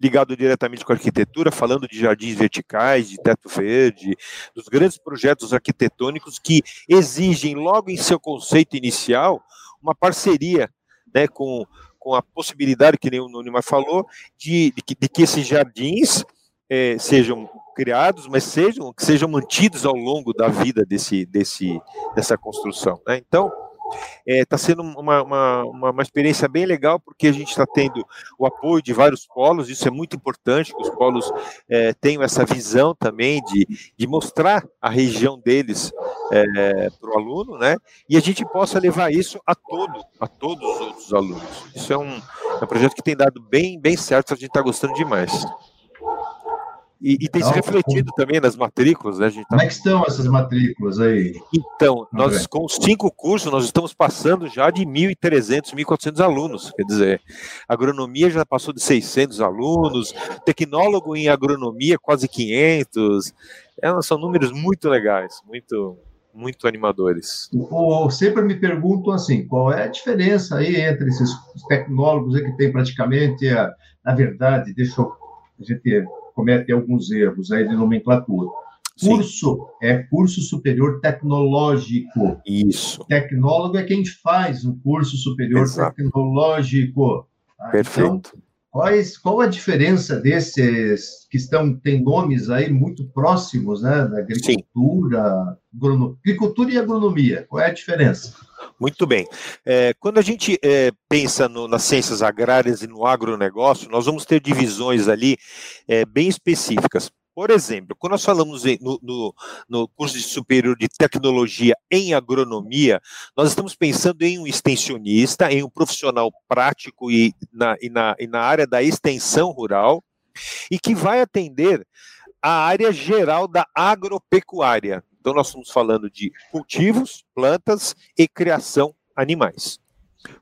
ligado diretamente com a arquitetura, falando de jardins verticais, de teto verde, dos grandes projetos arquitetônicos que exigem, logo em seu conceito inicial, uma parceria né, com, com a possibilidade, que nem o Nunimar falou, de, de, que, de que esses jardins é, sejam criados, mas sejam, que sejam mantidos ao longo da vida desse, desse, dessa construção. Né? Então, Está é, tá sendo uma, uma, uma, experiência bem legal, porque a gente está tendo o apoio de vários polos, isso é muito importante, que os polos é, tenham essa visão também de, de mostrar a região deles é, para o aluno, né? E a gente possa levar isso a todo, a todos os outros alunos. Isso é um, é um projeto que tem dado bem, bem certo, a gente está gostando demais. E, e tem se refletido também nas matrículas, né? A gente tá... Como é que estão essas matrículas aí? Então, nós com os cinco cursos, nós estamos passando já de 1.300, 1.400 alunos. Quer dizer, agronomia já passou de 600 alunos, tecnólogo em agronomia quase 500. É, são números muito legais, muito, muito animadores. O, sempre me perguntam assim, qual é a diferença aí entre esses tecnólogos que tem praticamente, a, na verdade, deixa eu, a gente comete alguns erros aí de nomenclatura. Sim. Curso é curso superior tecnológico. Isso. Tecnólogo é quem faz um curso superior Exato. tecnológico. Ah, Perfeito. Então, quais, qual a diferença desses que estão tem nomes aí muito próximos, né, da agricultura, agricultura e agronomia? Qual é a diferença? Muito bem. É, quando a gente é, pensa no, nas ciências agrárias e no agronegócio, nós vamos ter divisões ali é, bem específicas. Por exemplo, quando nós falamos no, no, no, curso de superior de tecnologia em agronomia, nós estamos pensando em um extensionista, em um profissional prático e na, e na, e na área da extensão rural, e que vai atender a área geral da agropecuária. Então, nós estamos falando de cultivos, plantas e criação animais.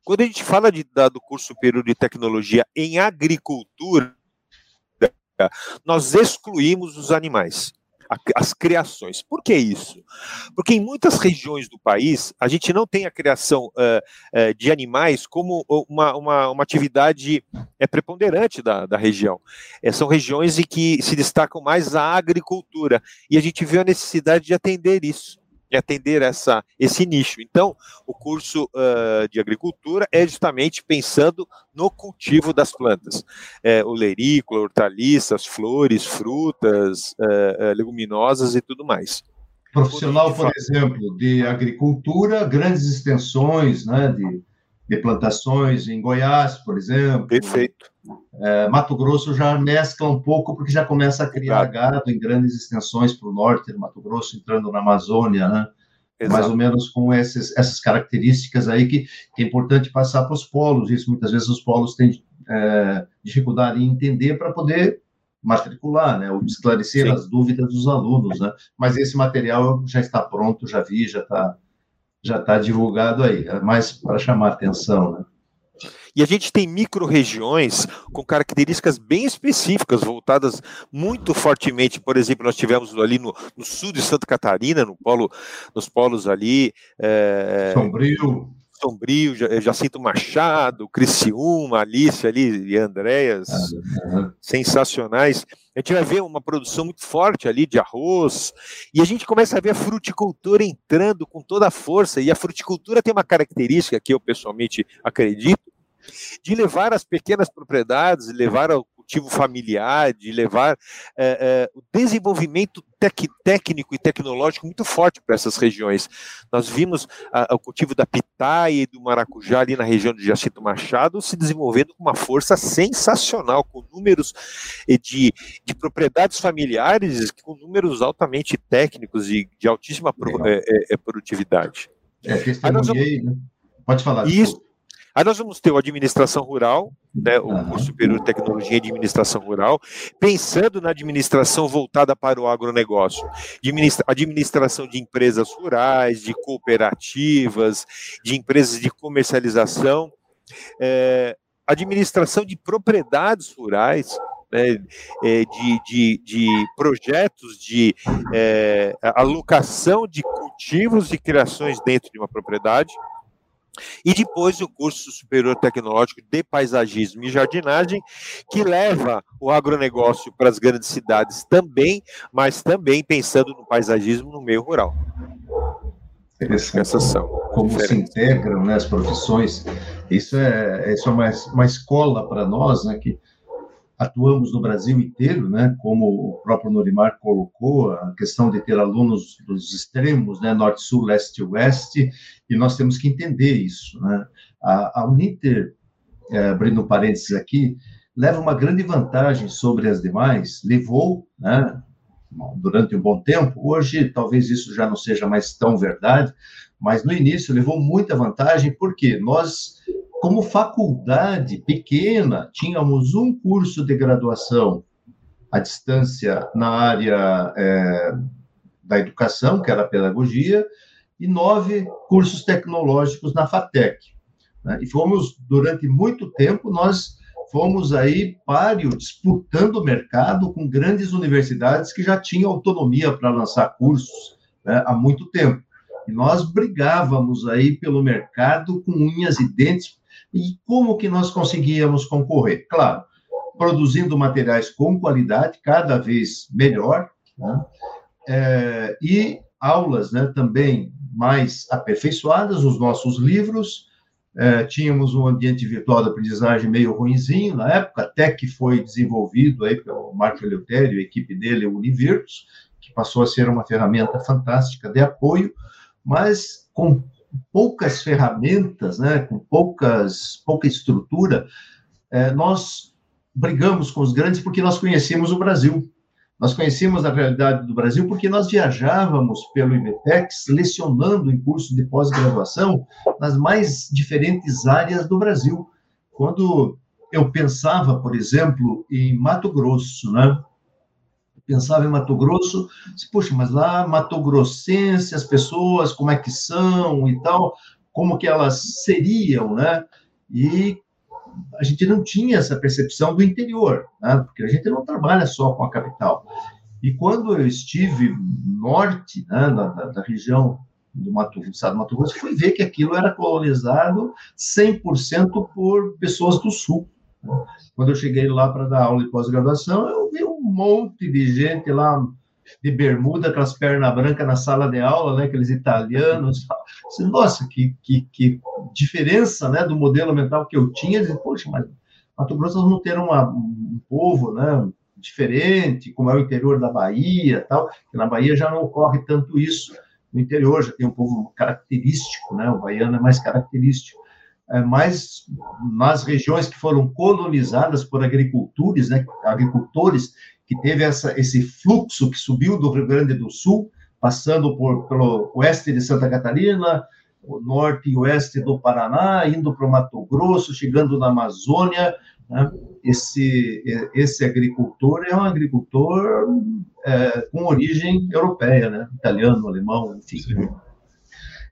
Quando a gente fala de, da, do curso superior de tecnologia em agricultura, nós excluímos os animais as criações. Por que isso? Porque em muitas regiões do país a gente não tem a criação uh, uh, de animais como uma, uma, uma atividade é, preponderante da, da região. É, são regiões em que se destacam mais a agricultura e a gente vê a necessidade de atender isso e atender essa, esse nicho. Então, o curso uh, de agricultura é justamente pensando no cultivo das plantas, é, olerícola, hortaliças, flores, frutas, uh, leguminosas e tudo mais. Profissional, por exemplo, de agricultura, grandes extensões, né, de, de plantações em Goiás, por exemplo. Perfeito. É, Mato Grosso já mescla um pouco, porque já começa a criar gado em grandes extensões para o norte do Mato Grosso, entrando na Amazônia, né? Exato. mais ou menos com esses, essas características aí que, que, é importante passar para os polos. Isso muitas vezes os polos têm é, dificuldade em entender para poder matricular, né, ou esclarecer Sim. as dúvidas dos alunos, né. Mas esse material já está pronto, já vi, já está já está divulgado aí, é mais para chamar atenção, né. E a gente tem micro-regiões com características bem específicas, voltadas muito fortemente. Por exemplo, nós tivemos ali no, no sul de Santa Catarina, no polo, nos polos ali. É, Sombrio. Sombrio, Jacinto Machado, Criciúma, Alice ali e Andréas, uhum. sensacionais. A gente vai ver uma produção muito forte ali de arroz, e a gente começa a ver a fruticultura entrando com toda a força, e a fruticultura tem uma característica que eu pessoalmente acredito, de levar as pequenas propriedades, levar ao cultivo familiar, de levar é, é, o desenvolvimento tec, técnico e tecnológico muito forte para essas regiões. Nós vimos a, o cultivo da pitaia e do maracujá ali na região de Jacinto Machado se desenvolvendo com uma força sensacional, com números de, de propriedades familiares, com números altamente técnicos e de altíssima pro, é, é, produtividade. É, testemunhei, vamos... né? Pode falar. Isso. Aí nós vamos ter o administração rural, né, o curso superior de tecnologia e administração rural, pensando na administração voltada para o agronegócio, administração de empresas rurais, de cooperativas, de empresas de comercialização, é, administração de propriedades rurais, né, é, de, de, de, projetos de é, alocação de cultivos e criações dentro de uma propriedade, e depois o curso superior tecnológico de paisagismo e jardinagem, que leva o agronegócio para as grandes cidades também, mas também pensando no paisagismo no meio rural. Essas são como diferentes. se integram né, as profissões. Isso é, isso é uma, uma escola para nós, né, que atuamos no Brasil inteiro, né, como o próprio Norimar colocou, a questão de ter alunos dos extremos, né, norte, sul, leste e oeste, e nós temos que entender isso. Né? A, a Uninter, é, abrindo parênteses aqui, leva uma grande vantagem sobre as demais, levou, né, durante um bom tempo, hoje talvez isso já não seja mais tão verdade, mas no início levou muita vantagem, porque nós como faculdade pequena, tínhamos um curso de graduação à distância na área é, da educação, que era a pedagogia, e nove cursos tecnológicos na FATEC. Né? E fomos, durante muito tempo, nós fomos aí páreo, disputando o mercado com grandes universidades que já tinham autonomia para lançar cursos né, há muito tempo. E nós brigávamos aí pelo mercado com unhas e dentes e como que nós conseguíamos concorrer? Claro, produzindo materiais com qualidade, cada vez melhor, né? é, e aulas né, também mais aperfeiçoadas, os nossos livros, é, tínhamos um ambiente virtual de aprendizagem meio ruinzinho na época, até que foi desenvolvido aí pelo Marco Eleutério, a equipe dele, o Univirtus, que passou a ser uma ferramenta fantástica de apoio, mas com poucas ferramentas, né, com poucas, pouca estrutura, é, nós brigamos com os grandes porque nós conhecíamos o Brasil. Nós conhecíamos a realidade do Brasil porque nós viajávamos pelo IBPEX, lecionando em curso de pós-graduação nas mais diferentes áreas do Brasil. Quando eu pensava, por exemplo, em Mato Grosso, né? pensava em Mato Grosso, disse, puxa, mas lá Mato Grossense, as pessoas, como é que são e tal, como que elas seriam, né? E a gente não tinha essa percepção do interior, né? porque a gente não trabalha só com a capital. E quando eu estive no norte, né, da, da, região do Mato, do estado do Mato Grosso, fui ver que aquilo era colonizado 100% por pessoas do sul. Quando eu cheguei lá para dar aula de pós-graduação, eu vi um monte de gente lá de bermuda, com as pernas brancas na sala de aula, né, aqueles italianos. Nossa, que, que, que diferença né, do modelo mental que eu tinha. Disse, Poxa, mas Mato Grosso não ter uma, um povo né, diferente, como é o interior da Bahia, tal, que na Bahia já não ocorre tanto isso. No interior já tem um povo característico, né, o baiano é mais característico é, mas nas regiões que foram colonizadas por agricultores, né, agricultores, que teve essa, esse fluxo que subiu do Rio Grande do Sul passando por, pelo oeste de Santa Catarina, o norte e oeste do Paraná, indo para o Mato Grosso, chegando na Amazônia. Né? Esse, esse agricultor é um agricultor é, com origem europeia, né? italiano, alemão, enfim.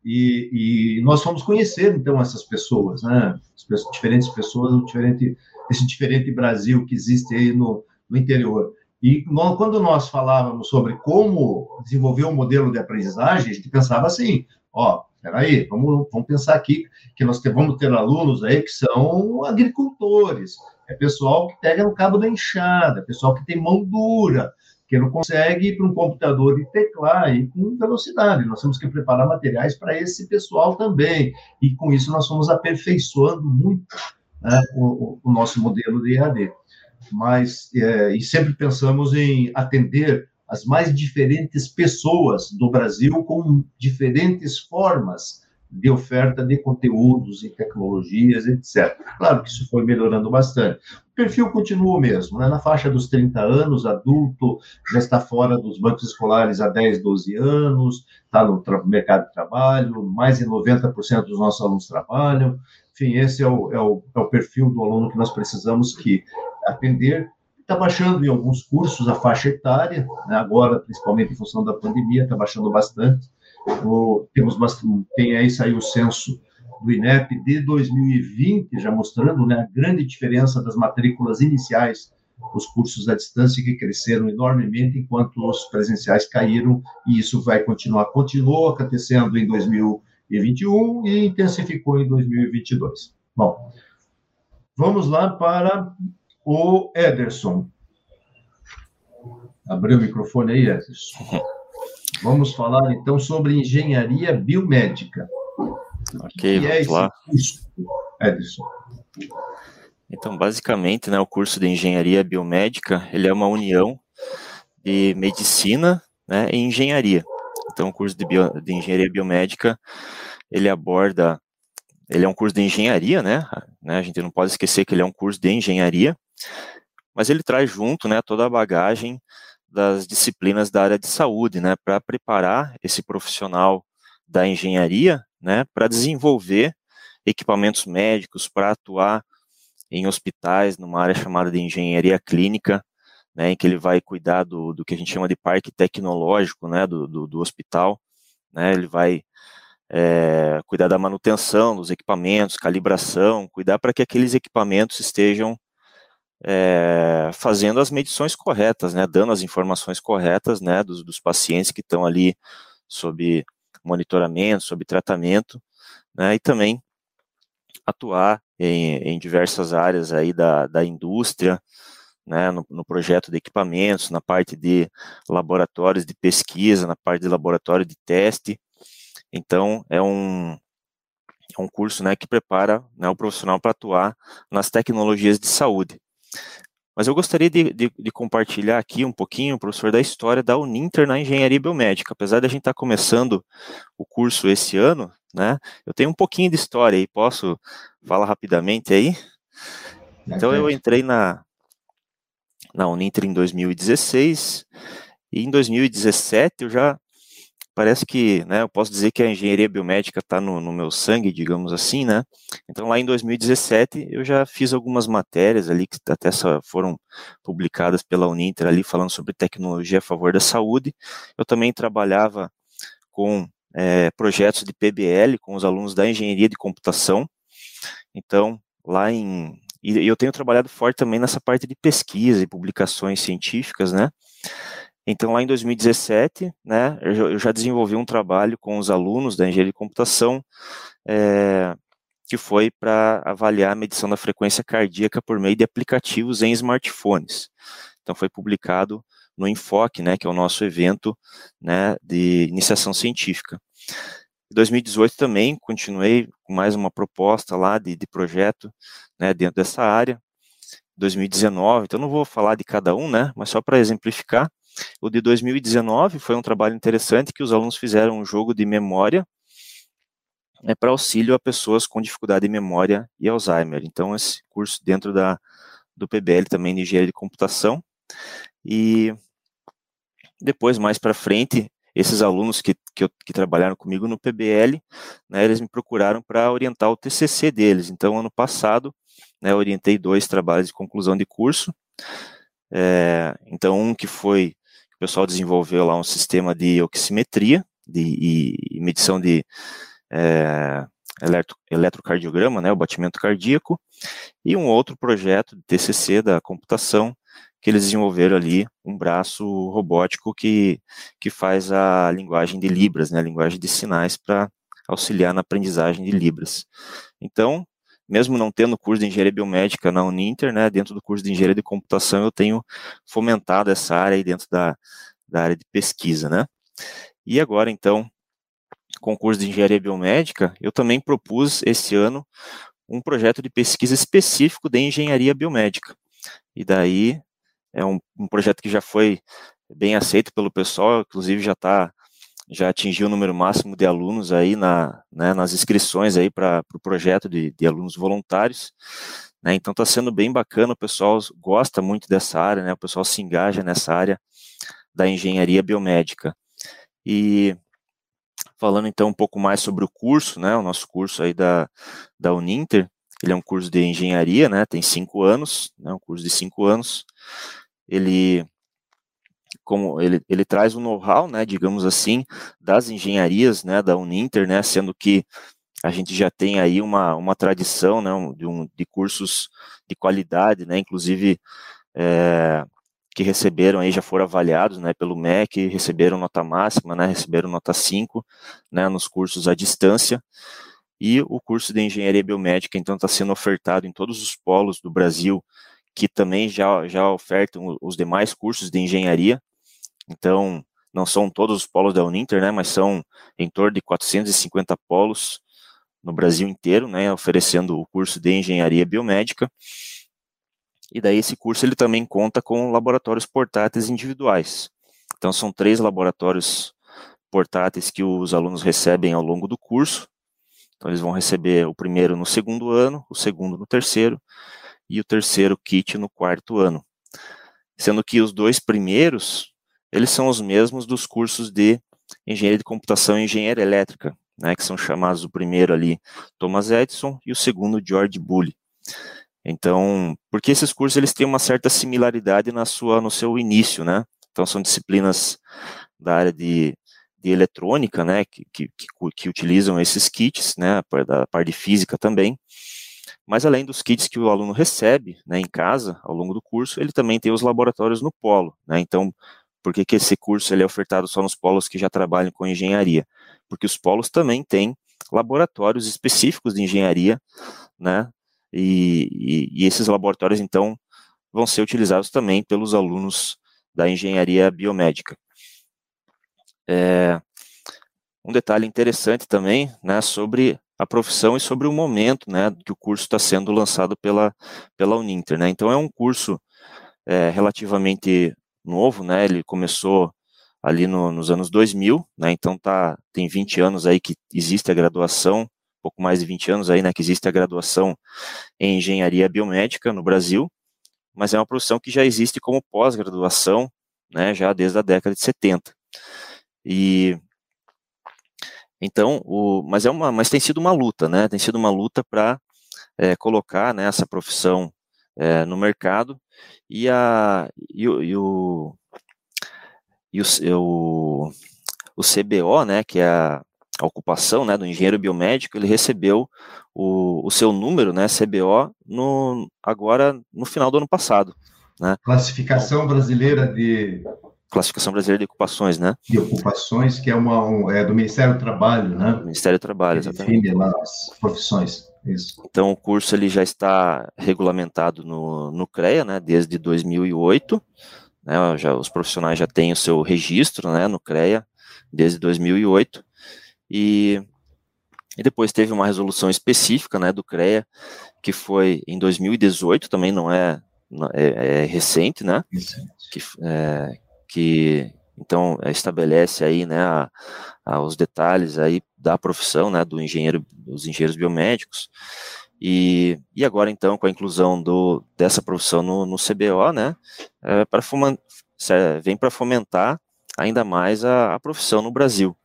E, e, nós fomos conhecer, então, essas pessoas, né? As diferentes pessoas, diferente, esse diferente Brasil que existe aí no, no interior. E nós, quando nós falávamos sobre como desenvolver um modelo de aprendizagem, a gente pensava assim, ó, peraí, vamos, vamos pensar aqui que nós vamos ter alunos aí que são agricultores, é pessoal que pega no cabo da enxada, é pessoal que tem mão dura, que não consegue ir para um computador e teclar e com velocidade. Nós temos que preparar materiais para esse pessoal também. E com isso nós fomos aperfeiçoando muito né, o, o, nosso modelo de EAD. Mas, é, e sempre pensamos em atender as mais diferentes pessoas do Brasil com diferentes formas de oferta de conteúdos e tecnologias, etc. Claro que isso foi melhorando bastante. O perfil continua o mesmo, né? na faixa dos 30 anos, adulto, já está fora dos bancos escolares há 10, 12 anos, está no mercado de trabalho, mais de 90% dos nossos alunos trabalham. Enfim, esse é o, é o, é o perfil do aluno que nós precisamos que atender está baixando em alguns cursos a faixa etária, né? agora, principalmente em função da pandemia, está baixando bastante. O, temos bastante, tem aí saiu o censo do INEP de 2020, já mostrando né, a grande diferença das matrículas iniciais os cursos à distância que cresceram enormemente, enquanto os presenciais caíram, e isso vai continuar. Continuou acontecendo em 2021 e intensificou em 2022. Bom, vamos lá para o Ederson. Abriu o microfone aí, Ederson. Vamos falar então sobre engenharia biomédica. Ok, vamos é lá. Curso, Edson? Então, basicamente, né, o curso de engenharia biomédica ele é uma união de medicina né, e engenharia. Então, o curso de, bio, de engenharia biomédica ele aborda, ele é um curso de engenharia, né, né? A gente não pode esquecer que ele é um curso de engenharia, mas ele traz junto, né, toda a bagagem das disciplinas da área de saúde, né, para preparar esse profissional da engenharia, né, para desenvolver equipamentos médicos, para atuar em hospitais, numa área chamada de engenharia clínica, né, em que ele vai cuidar do, do que a gente chama de parque tecnológico, né, do, do, do hospital, né, ele vai é, cuidar da manutenção dos equipamentos, calibração, cuidar para que aqueles equipamentos estejam é, fazendo as medições corretas, né, dando as informações corretas, né, dos, dos pacientes que estão ali sob monitoramento, sob tratamento, né, e também atuar em, em diversas áreas aí da, da indústria, né, no, no, projeto de equipamentos, na parte de laboratórios de pesquisa, na parte de laboratório de teste. Então, é um, é um curso né, que prepara né, o profissional para atuar nas tecnologias de saúde. Mas eu gostaria de, de, de, compartilhar aqui um pouquinho, professor, da história da Uninter na engenharia biomédica. Apesar de a gente estar tá começando o curso esse ano, né? Eu tenho um pouquinho de história aí, posso falar rapidamente aí? Então eu entrei na, na Uninter em 2016 e em 2017 eu já parece que, né, eu posso dizer que a engenharia biomédica está no, no, meu sangue, digamos assim, né? Então, lá em 2017, eu já fiz algumas matérias ali que até foram publicadas pela Uninter ali, falando sobre tecnologia a favor da saúde. Eu também trabalhava com é, projetos de PBL com os alunos da engenharia de computação. Então, lá em. E eu tenho trabalhado forte também nessa parte de pesquisa e publicações científicas, né? Então, lá em 2017, né, eu já desenvolvi um trabalho com os alunos da engenharia de computação, é, que foi para avaliar a medição da frequência cardíaca por meio de aplicativos em smartphones. Então, foi publicado no Enfoque, né, que é o nosso evento né, de iniciação científica. Em 2018 também continuei com mais uma proposta lá de, de projeto né, dentro dessa área. 2019, então não vou falar de cada um, né, mas só para exemplificar, o de 2019 foi um trabalho interessante que os alunos fizeram um jogo de memória né, para auxílio a pessoas com dificuldade de memória e Alzheimer. Então, esse curso dentro da, do PBL também de engenharia de computação. E depois, mais para frente, esses alunos que, que, que trabalharam comigo no PBL, né, eles me procuraram para orientar o TCC deles. Então, ano passado, né, orientei dois trabalhos de conclusão de curso. É, então, um que foi, o pessoal desenvolveu lá um sistema de oximetria de, e, medição de é, eletro, eletrocardiograma, né, o batimento cardíaco, e um outro projeto de TCC da computação, que eles desenvolveram ali um braço robótico que, que faz a linguagem de Libras, né, a linguagem de sinais para auxiliar na aprendizagem de Libras. Então, mesmo não tendo curso de engenharia biomédica na Uninter, né, dentro do curso de engenharia de computação eu tenho fomentado essa área aí dentro da, da área de pesquisa, né. E agora, então, com o curso de engenharia biomédica, eu também propus esse ano um projeto de pesquisa específico de engenharia biomédica. E daí é um, um projeto que já foi bem aceito pelo pessoal, inclusive já está já atingiu o número máximo de alunos aí na, né, nas inscrições aí para o pro projeto de, de, alunos voluntários, né, então está sendo bem bacana, o pessoal gosta muito dessa área, né, o pessoal se engaja nessa área da engenharia biomédica. E falando então um pouco mais sobre o curso, né, o nosso curso aí da, da Uninter, ele é um curso de engenharia, né, tem cinco anos, né, um curso de cinco anos, ele como ele, ele traz o um know-how, né, digamos assim, das engenharias, né, da Uninter, né, sendo que a gente já tem aí uma, uma tradição, né, de, um, de cursos de qualidade, né, inclusive é, que receberam aí, já foram avaliados, né, pelo MEC, receberam nota máxima, né, receberam nota 5, né, nos cursos à distância, e o curso de engenharia biomédica, então, está sendo ofertado em todos os polos do Brasil, que também já, já ofertam os demais cursos de engenharia. Então, não são todos os polos da Uninter, né, mas são em torno de 450 polos no Brasil inteiro, né, oferecendo o curso de engenharia biomédica. E daí esse curso ele também conta com laboratórios portáteis individuais. Então são três laboratórios portáteis que os alunos recebem ao longo do curso. Então eles vão receber o primeiro no segundo ano, o segundo no terceiro e o terceiro kit no quarto ano. Sendo que os dois primeiros, eles são os mesmos dos cursos de engenharia de computação e engenharia elétrica, né, que são chamados o primeiro ali Thomas Edison e o segundo George Bully. Então, porque esses cursos eles têm uma certa similaridade na sua no seu início, né? Então são disciplinas da área de, de eletrônica, né, que, que, que, utilizam esses kits, né, da parte de física também. Mas além dos kits que o aluno recebe né, em casa, ao longo do curso, ele também tem os laboratórios no polo. Né, então, por que, que esse curso ele é ofertado só nos polos que já trabalham com engenharia? Porque os polos também têm laboratórios específicos de engenharia, né, e, e, e esses laboratórios, então, vão ser utilizados também pelos alunos da engenharia biomédica. É, um detalhe interessante também, né, sobre a profissão e sobre o momento, né, que o curso está sendo lançado pela, pela Uninter, né, então é um curso é, relativamente novo, né, ele começou ali no, nos anos 2000, né, então tá, tem 20 anos aí que existe a graduação, pouco mais de 20 anos aí, né, que existe a graduação em engenharia biomédica no Brasil, mas é uma profissão que já existe como pós-graduação, né, já desde a década de 70. E então, o, mas é uma, mas tem sido uma luta, né? Tem sido uma luta para é, colocar né, essa profissão é, no mercado e a e, o, e o e o, o CBO, né, que é a, a ocupação, né, do engenheiro biomédico, ele recebeu o, o seu número, né, CBO, no, agora no final do ano passado, né. Classificação brasileira de Classificação Brasileira de Ocupações, né? De ocupações, que é, uma, um, é do Ministério do Trabalho, né? Ministério do Trabalho, exatamente. Define lá as profissões. Isso. Então, o curso ele já está regulamentado no, no CREA, né, desde 2008, né, já, os profissionais já têm o seu registro, né, no CREA, desde 2008, e, e depois teve uma resolução específica, né, do CREA, que foi em 2018, também não é, é, é recente, né, que, é, que então estabelece aí né a, a, os detalhes aí da profissão né do engenheiro dos engenheiros biomédicos e, e agora então com a inclusão do dessa profissão no, no CBO né é, para vem para fomentar ainda mais a, a profissão no Brasil.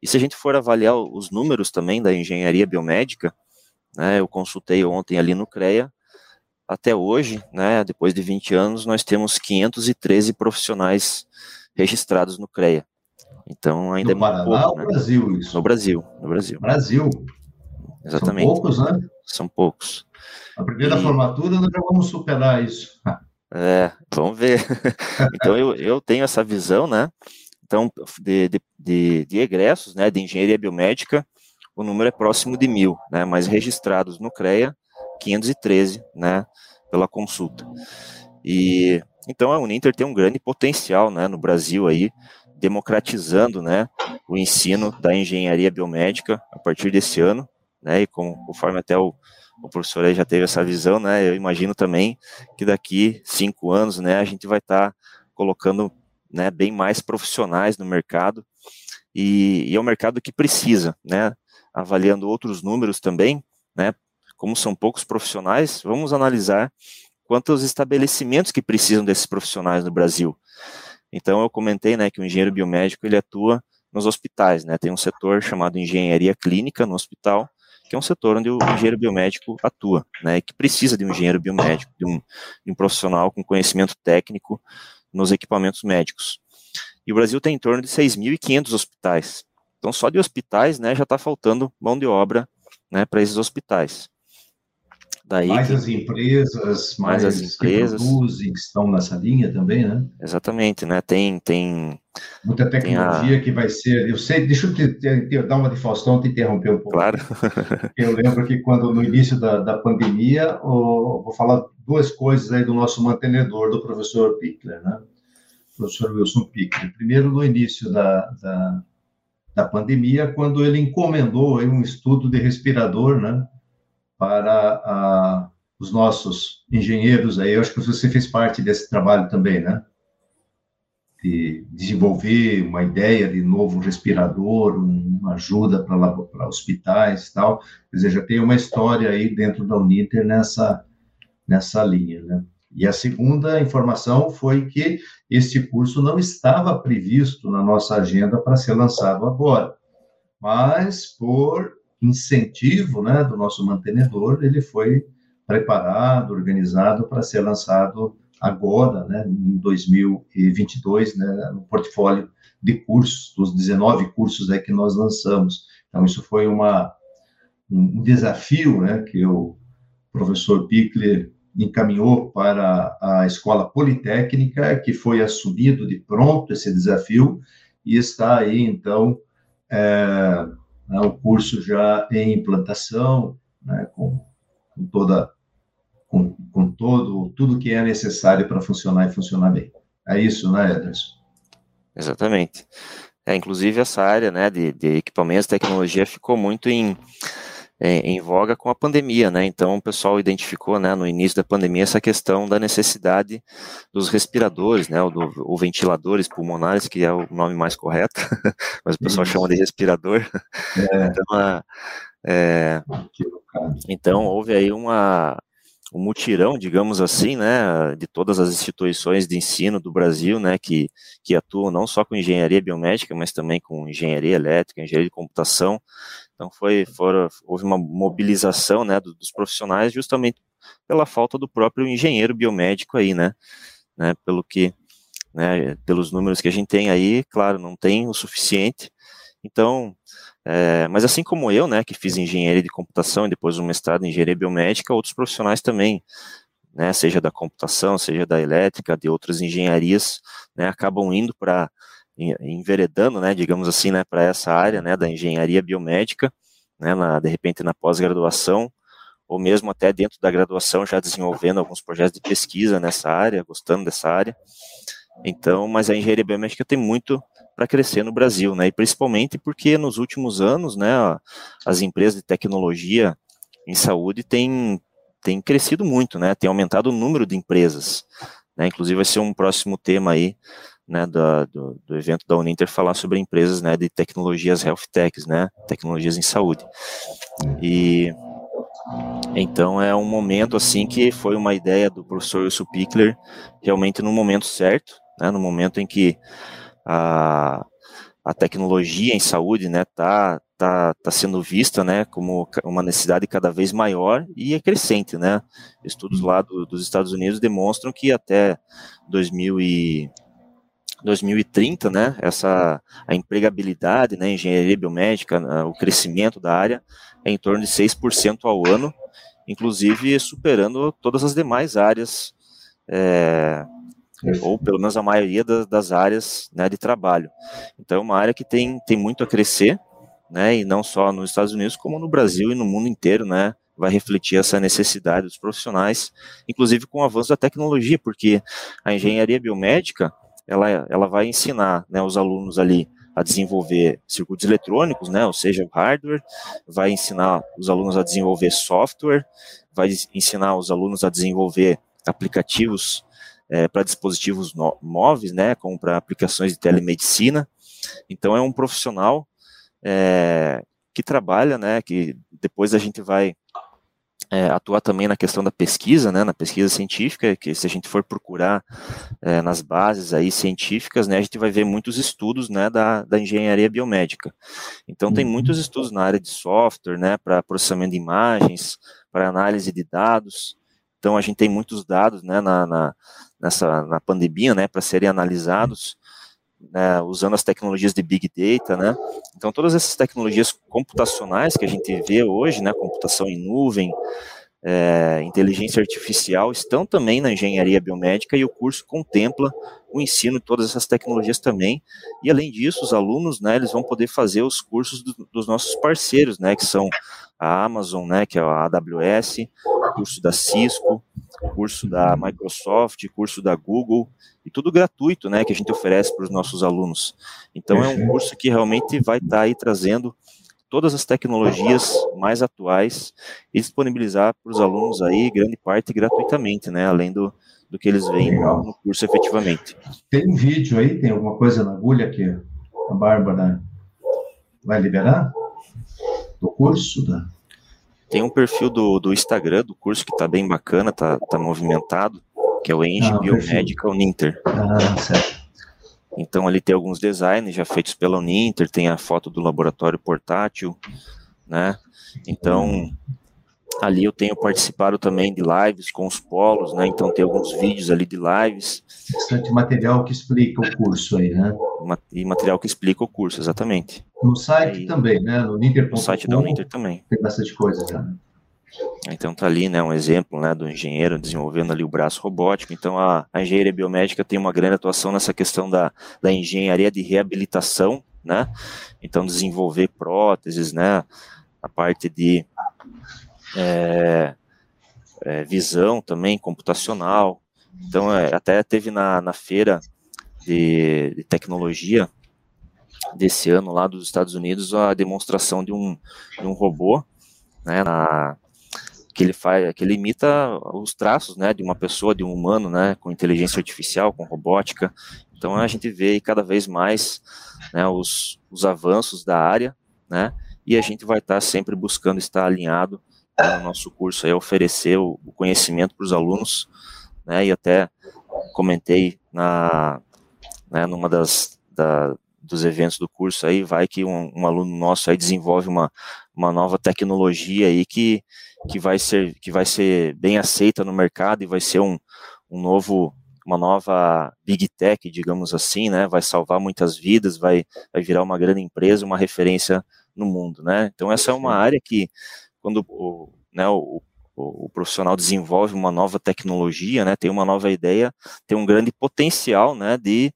E se a gente for avaliar os números também da engenharia biomédica, né, eu consultei ontem ali no CREA, até hoje, né, depois de 20 anos, nós temos 513 profissionais registrados no CREA. Então ainda no é muito Paraná pouco, ou né? Brasil isso? No Brasil, no Brasil. Brasil. Exatamente. São poucos, né? São poucos. A primeira e... formatura nós já vamos superar isso. É, vamos ver. [laughs] então eu, eu tenho essa visão, né? Então, de, de, de, de egressos, né, de engenharia biomédica, o número é próximo de mil, né, mas registrados no CREA, 513, né, pela consulta. E então a Uninter tem um grande potencial, né, no Brasil aí, democratizando, né, o ensino da engenharia biomédica a partir desse ano, né, e conforme até o, o professor aí já teve essa visão, né, eu imagino também que daqui cinco anos, né, a gente vai estar tá colocando né, bem mais profissionais no mercado, e, e, é um mercado que precisa, né, avaliando outros números também, né, como são poucos profissionais, vamos analisar quantos estabelecimentos que precisam desses profissionais no Brasil. Então, eu comentei, né, que o engenheiro biomédico, ele atua nos hospitais, né, tem um setor chamado engenharia clínica no hospital, que é um setor onde o engenheiro biomédico atua, né, que precisa de um engenheiro biomédico, de um, de um profissional com conhecimento técnico nos equipamentos médicos. E o Brasil tem em torno de 6.500 hospitais. Então, só de hospitais, né, já está faltando mão de obra, né, para esses hospitais. Daí mais que, as empresas, mais, mais as empresas que produzem, que estão nessa linha também, né? Exatamente, né? Tem, tem muita tecnologia tem a... que vai ser. Eu sei, deixa eu te, te, te, dar uma de Faustão, te interromper um pouco. Claro. [laughs] eu lembro que quando no início da, da pandemia, oh, vou falar duas coisas aí do nosso mantenedor, do professor Pickler, né? professor Wilson Pickler. Primeiro, no início da, da, da pandemia, quando ele encomendou aí um estudo de respirador, né? Para a, os nossos engenheiros aí. Eu acho que você fez parte desse trabalho também, né? De desenvolver uma ideia de novo respirador, uma ajuda para hospitais e tal. Quer dizer, já tem uma história aí dentro da Uninter nessa, nessa linha, né? E a segunda informação foi que este curso não estava previsto na nossa agenda para ser lançado agora, mas por incentivo né, do nosso mantenedor, ele foi preparado, organizado para ser lançado agora, né, em 2022, né, no portfólio de cursos, dos 19 cursos é que nós lançamos. Então, isso foi uma, um desafio né, que o professor Pickler encaminhou para a Escola Politécnica, que foi assumido de pronto esse desafio, e está aí, então, é, né, o curso já em implantação, né, com, com, toda, com, com todo, tudo que é necessário para funcionar e funcionar bem. É isso, né, Ederson? Exatamente. É, inclusive, essa área né, de, de equipamentos tecnologia ficou muito em em voga com a pandemia, né? Então o pessoal identificou, né, no início da pandemia essa questão da necessidade dos respiradores, né, ou, do, ou ventiladores pulmonares, que é o nome mais correto, [laughs] mas o pessoal Isso. chama de respirador. É. Então, a, é, então houve aí uma um mutirão, digamos assim, né, de todas as instituições de ensino do Brasil, né, que, que atuam não só com engenharia biomédica, mas também com engenharia elétrica, engenharia de computação, então foi, fora, houve uma mobilização né, dos profissionais justamente pela falta do próprio engenheiro biomédico aí, né? né pelo que, né, pelos números que a gente tem aí, claro, não tem o suficiente. Então, é, mas assim como eu, né, que fiz engenharia de computação e depois um mestrado em engenharia biomédica, outros profissionais também, né, seja da computação, seja da elétrica, de outras engenharias, né, acabam indo para enveredando, né, digamos assim, né, para essa área, né, da engenharia biomédica, né, na, de repente na pós-graduação, ou mesmo até dentro da graduação já desenvolvendo alguns projetos de pesquisa nessa área, gostando dessa área. Então, mas a engenharia biomédica tem muito para crescer no Brasil, né, e principalmente porque nos últimos anos, né, as empresas de tecnologia em saúde têm, têm crescido muito, né, tem aumentado o número de empresas, né, inclusive vai ser um próximo tema aí né, do, do, evento da Uninter falar sobre empresas né, de tecnologias health techs, né, tecnologias em saúde. E então é um momento assim que foi uma ideia do professor Wilson Pickler realmente no momento certo, né, no momento em que a, a tecnologia em saúde, né, tá, tá, tá sendo vista, né, como uma necessidade cada vez maior e é crescente, né. Estudos lá do, dos Estados Unidos demonstram que até 2000 e 2030, né, essa a empregabilidade, né, engenharia biomédica, o crescimento da área é em torno de 6% ao ano, inclusive superando todas as demais áreas, é, ou pelo menos a maioria das, das áreas né, de trabalho. Então, é uma área que tem, tem muito a crescer, né, e não só nos Estados Unidos, como no Brasil e no mundo inteiro, né, vai refletir essa necessidade dos profissionais, inclusive com o avanço da tecnologia, porque a engenharia biomédica, ela, ela vai ensinar né, os alunos ali a desenvolver circuitos eletrônicos, né, ou seja, hardware, vai ensinar os alunos a desenvolver software, vai ensinar os alunos a desenvolver aplicativos é, para dispositivos móveis, né, como para aplicações de telemedicina. Então é um profissional é, que trabalha, né, que depois a gente vai é, atuar também na questão da pesquisa, né, na pesquisa científica, que se a gente for procurar é, nas bases aí científicas, né, a gente vai ver muitos estudos, né, da, da engenharia biomédica. Então tem uhum. muitos estudos na área de software, né, para processamento de imagens, para análise de dados. Então a gente tem muitos dados, né, na, na nessa na pandemia, né, para serem analisados né, usando as tecnologias de Big Data, né? Então, todas essas tecnologias computacionais que a gente vê hoje, né, computação em nuvem, é, inteligência artificial, estão também na engenharia biomédica e o curso contempla o ensino de todas essas tecnologias também. E, além disso, os alunos, né, eles vão poder fazer os cursos do, dos nossos parceiros, né, que são a Amazon, né, que é a AWS, curso da Cisco, curso da Microsoft, curso da Google, e tudo gratuito, né, que a gente oferece para os nossos alunos. Então é um curso que realmente vai estar tá aí trazendo todas as tecnologias mais atuais e disponibilizar para os alunos aí grande parte gratuitamente, né, além do, do que eles veem no curso efetivamente. Tem vídeo aí, tem alguma coisa na agulha que a Bárbara vai liberar? Do curso? Da... Tem um perfil do, do Instagram do curso que está bem bacana, está tá movimentado, que é o Eng ah, Biomedical Ninter. Ah, certo. Então ali tem alguns designs já feitos pela Uninter, tem a foto do laboratório portátil, né? Então ali eu tenho participado também de lives com os polos, né? Então tem alguns vídeos ali de lives. Bastante material que explica o curso aí, né? E material que explica o curso, exatamente. No site aí, também, né? No Ninter.com. No site da Uninter também. Tem bastante coisa já. Né? Então tá ali, né, um exemplo, né, do engenheiro desenvolvendo ali o braço robótico. Então a, a engenharia biomédica tem uma grande atuação nessa questão da, da engenharia de reabilitação, né? Então desenvolver próteses, né, a parte de é, é, visão também computacional. Então é, até teve na, na feira de, de tecnologia desse ano lá dos Estados Unidos a demonstração de um, de um robô né, na, que ele faz, que ele imita os traços, né, de uma pessoa, de um humano, né, com inteligência artificial, com robótica. Então a gente vê cada vez mais, né, os, os avanços da área, né, e a gente vai estar sempre buscando estar alinhado no nosso curso aí, oferecer o, o conhecimento para os alunos, né, e até comentei na, né, numa das da, dos eventos do curso aí, vai que um, um aluno nosso aí desenvolve uma, uma nova tecnologia aí que que vai ser que vai ser bem aceita no mercado e vai ser um, um novo uma nova big tech, digamos assim, né? Vai salvar muitas vidas, vai vai virar uma grande empresa, uma referência no mundo, né? Então essa é uma área que quando o, né, o, o, profissional desenvolve uma nova tecnologia, né, tem uma nova ideia, tem um grande potencial, né, de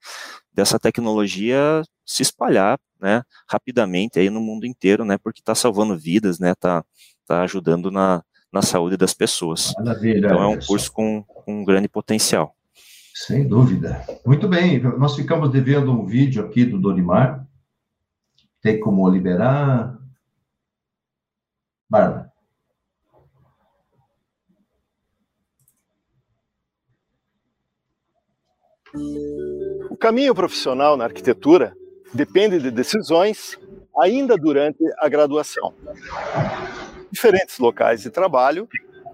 dessa tecnologia se espalhar, né, rapidamente aí no mundo inteiro, né, porque está salvando vidas, né, está está ajudando na, na saúde das pessoas. Maravilha, então é um curso com, com um grande potencial. Sem dúvida. Muito bem, nós ficamos devendo um vídeo aqui do Donimar. Tem como liberar? Bárbara. O caminho profissional na arquitetura depende de decisões ainda durante a graduação diferentes locais de trabalho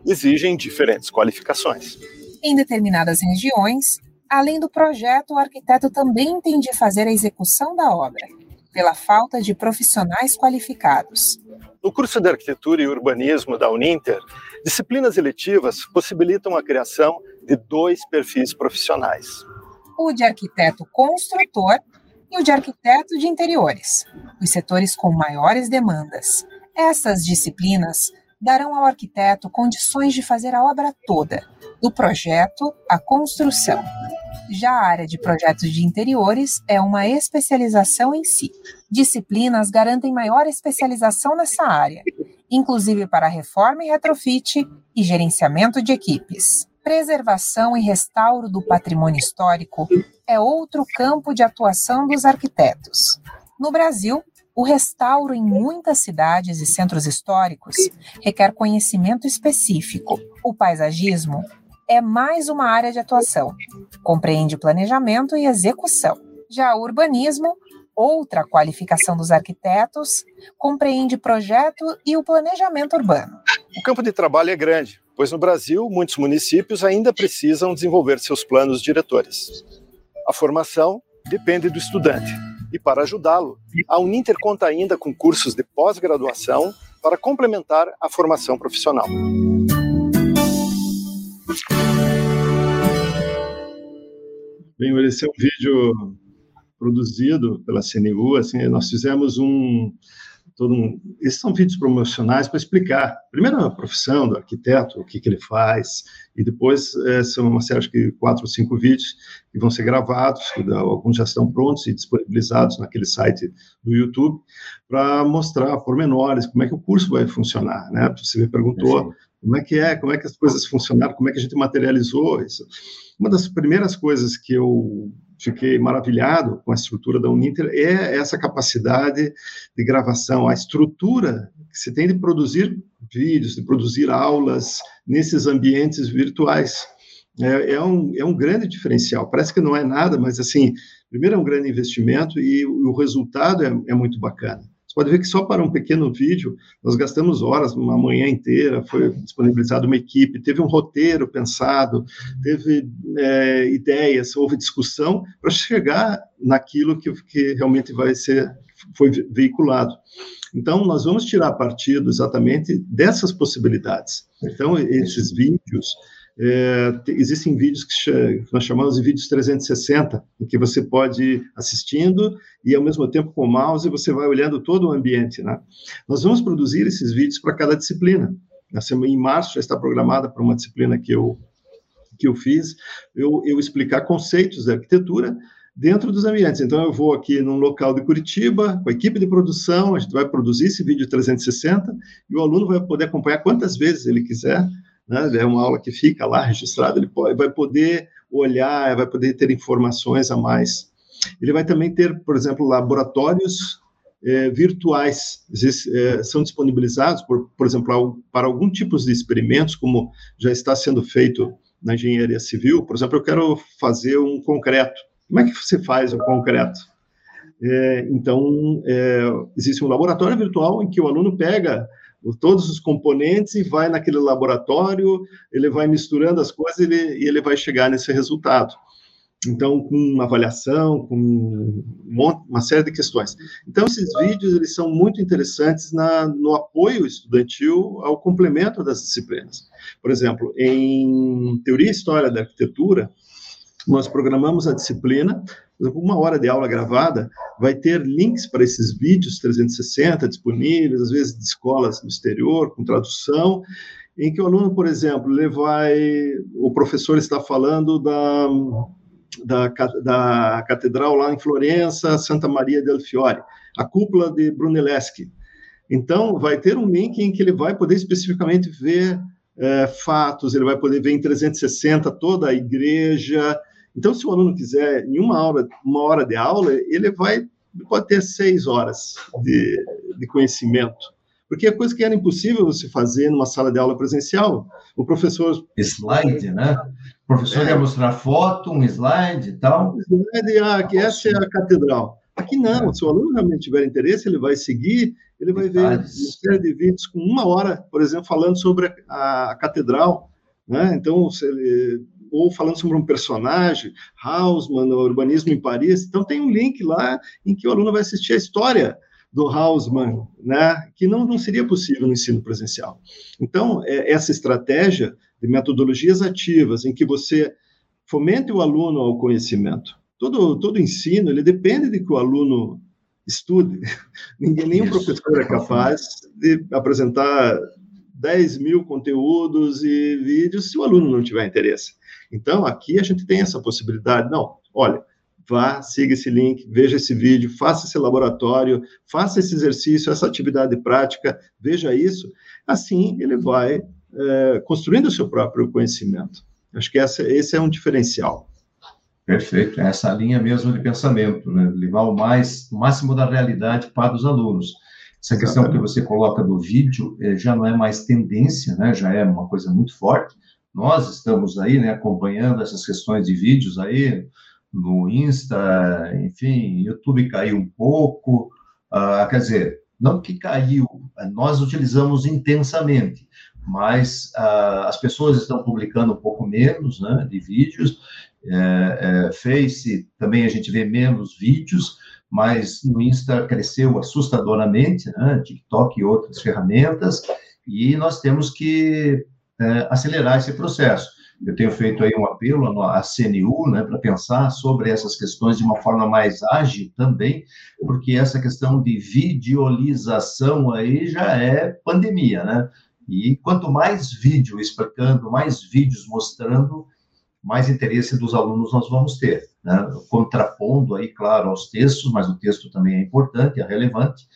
exigem diferentes qualificações. Em determinadas regiões, Além do projeto, o arquiteto também tem de fazer a execução da obra, pela falta de profissionais qualificados. No curso de Arquitetura e Urbanismo da Uninter, disciplinas eletivas possibilitam a criação de dois perfis profissionais: o de arquiteto construtor e o de arquiteto de interiores, os setores com maiores demandas. Essas disciplinas darão ao arquiteto condições de fazer a obra toda, do projeto à construção. Já a área de projetos de interiores é uma especialização em si. Disciplinas garantem maior especialização nessa área, inclusive para reforma e retrofit e gerenciamento de equipes. Preservação e restauro do patrimônio histórico é outro campo de atuação dos arquitetos. No Brasil, o restauro em muitas cidades e centros históricos requer conhecimento específico. O paisagismo é mais uma área de atuação. Compreende planejamento e execução. Já o urbanismo, outra qualificação dos arquitetos, compreende projeto e o planejamento urbano. O campo de trabalho é grande, pois no Brasil muitos municípios ainda precisam desenvolver seus planos diretores. A formação depende do estudante e, para ajudá-lo, a Uninter conta ainda com cursos de pós-graduação para complementar a formação profissional. Bem, esse é um vídeo produzido pela CNU, assim, nós fizemos um, todo um, esses são vídeos promocionais para explicar, primeiro a profissão do arquiteto, o que, que ele faz, e depois é, são uma série de quatro ou cinco vídeos que vão ser gravados, alguns já estão prontos e disponibilizados naquele site do YouTube, para mostrar pormenores, como é que o curso vai funcionar, né? Você me perguntou como é que é, como é que as coisas funcionaram, como é que a gente materializou isso. Uma das primeiras coisas que eu fiquei maravilhado com a estrutura da Uninter é essa capacidade de gravação, a estrutura que se tem de produzir vídeos, de produzir aulas nesses ambientes virtuais. É, é, um, é um grande diferencial. Parece que não é nada, mas, assim, primeiro é um grande investimento e o, o resultado é, é muito bacana pode ver que só para um pequeno vídeo nós gastamos horas, uma manhã inteira, foi disponibilizada uma equipe, teve um roteiro pensado, teve é, ideias, houve discussão para chegar naquilo que, que realmente vai ser foi veiculado. Então, nós vamos tirar partido exatamente dessas possibilidades. Então, esses vídeos, é, existem vídeos que, nós chamamos de vídeos 360, em que você pode ir assistindo e, ao mesmo tempo, com o mouse, você vai olhando todo o ambiente. Né? Nós vamos produzir esses vídeos para cada disciplina. Em março já está programada para uma disciplina que eu, que eu fiz, eu, eu explicar conceitos da arquitetura dentro dos ambientes. Então, eu vou aqui num local de Curitiba, com a equipe de produção, a gente vai produzir esse vídeo 360 e o aluno vai poder acompanhar quantas vezes ele quiser né? é uma aula que fica lá registrada, ele pode, vai poder olhar, vai poder ter informações a mais. Ele vai também ter, por exemplo, laboratórios é, virtuais, Existe, é, são disponibilizados, por, por exemplo, para algum tipo de experimentos, como já está sendo feito na engenharia civil. Por exemplo, eu quero fazer um concreto. Como é que você faz o concreto? É, então, é, existe um laboratório virtual em que o aluno pega todos os componentes e vai naquele laboratório, ele vai misturando as coisas ele, e ele vai chegar nesse resultado. Então, com avaliação, com uma série de questões. Então, esses vídeos, eles são muito interessantes na, no apoio estudantil ao complemento das disciplinas. Por exemplo, em Teoria e História da Arquitetura, nós programamos a disciplina uma hora de aula gravada vai ter links para esses vídeos 360 disponíveis, às vezes de escolas no exterior, com tradução, em que o aluno, por exemplo, ele vai, o professor está falando da, da, da catedral lá em Florença, Santa Maria del Fiore, a cúpula de Brunelleschi. Então, vai ter um link em que ele vai poder especificamente ver é, fatos, ele vai poder ver em 360 toda a igreja, então, se o aluno quiser, em uma hora, uma hora de aula, ele vai pode ter seis horas de, de conhecimento. Porque é coisa que era impossível você fazer numa sala de aula presencial. O professor. Slide, né? O professor é. ia mostrar foto, um slide e tal. Um slide, ah, que essa é a catedral. Aqui não, se o aluno realmente tiver interesse, ele vai seguir, ele vai ver uma série de vídeos com uma hora, por exemplo, falando sobre a, a catedral. Né? Então, se ele ou falando sobre um personagem, Hausmann, Urbanismo em Paris. Então, tem um link lá em que o aluno vai assistir a história do Hausmann, né, que não, não seria possível no ensino presencial. Então, é, essa estratégia de metodologias ativas, em que você fomente o aluno ao conhecimento. Todo, todo ensino, ele depende de que o aluno estude. [laughs] Ninguém, nenhum professor é capaz de apresentar 10 mil conteúdos e vídeos se o aluno não tiver interesse. Então, aqui a gente tem essa possibilidade. Não, olha, vá, siga esse link, veja esse vídeo, faça esse laboratório, faça esse exercício, essa atividade prática, veja isso. Assim, ele vai é, construindo o seu próprio conhecimento. Acho que essa, esse é um diferencial. Perfeito, é essa linha mesmo de pensamento, né? levar o, mais, o máximo da realidade para os alunos. Essa questão que você coloca do vídeo eh, já não é mais tendência, né? já é uma coisa muito forte. Nós estamos aí né, acompanhando essas questões de vídeos aí no Insta, enfim, YouTube caiu um pouco, uh, quer dizer, não que caiu, nós utilizamos intensamente, mas uh, as pessoas estão publicando um pouco menos né, de vídeos, é, é, Face também a gente vê menos vídeos, mas no Insta cresceu assustadoramente, né? TikTok e outras ferramentas, e nós temos que é, acelerar esse processo. Eu tenho feito aí um apelo à CNU, né, para pensar sobre essas questões de uma forma mais ágil também, porque essa questão de videolização aí já é pandemia, né? E quanto mais vídeo explicando, mais vídeos mostrando, mais interesse dos alunos nós vamos ter, né? contrapondo aí, claro, aos textos, mas o texto também é importante, é relevante,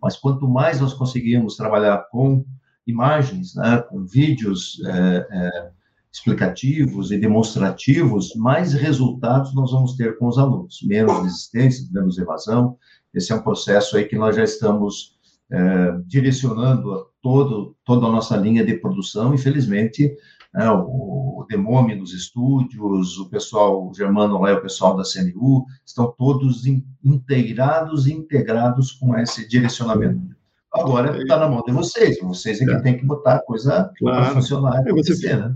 mas quanto mais nós conseguirmos trabalhar com imagens, né, com vídeos é, é, explicativos e demonstrativos, mais resultados nós vamos ter com os alunos, menos desistência, menos evasão, esse é um processo aí que nós já estamos é, direcionando todo, toda a nossa linha de produção, infelizmente, né, o, Demome nos estúdios, o pessoal o Germano lá e o pessoal da CNU, estão todos in, inteirados e integrados com esse direcionamento. Agora está na mão de vocês, vocês é que é. tem que botar a coisa claro. para funcionar é, você, né?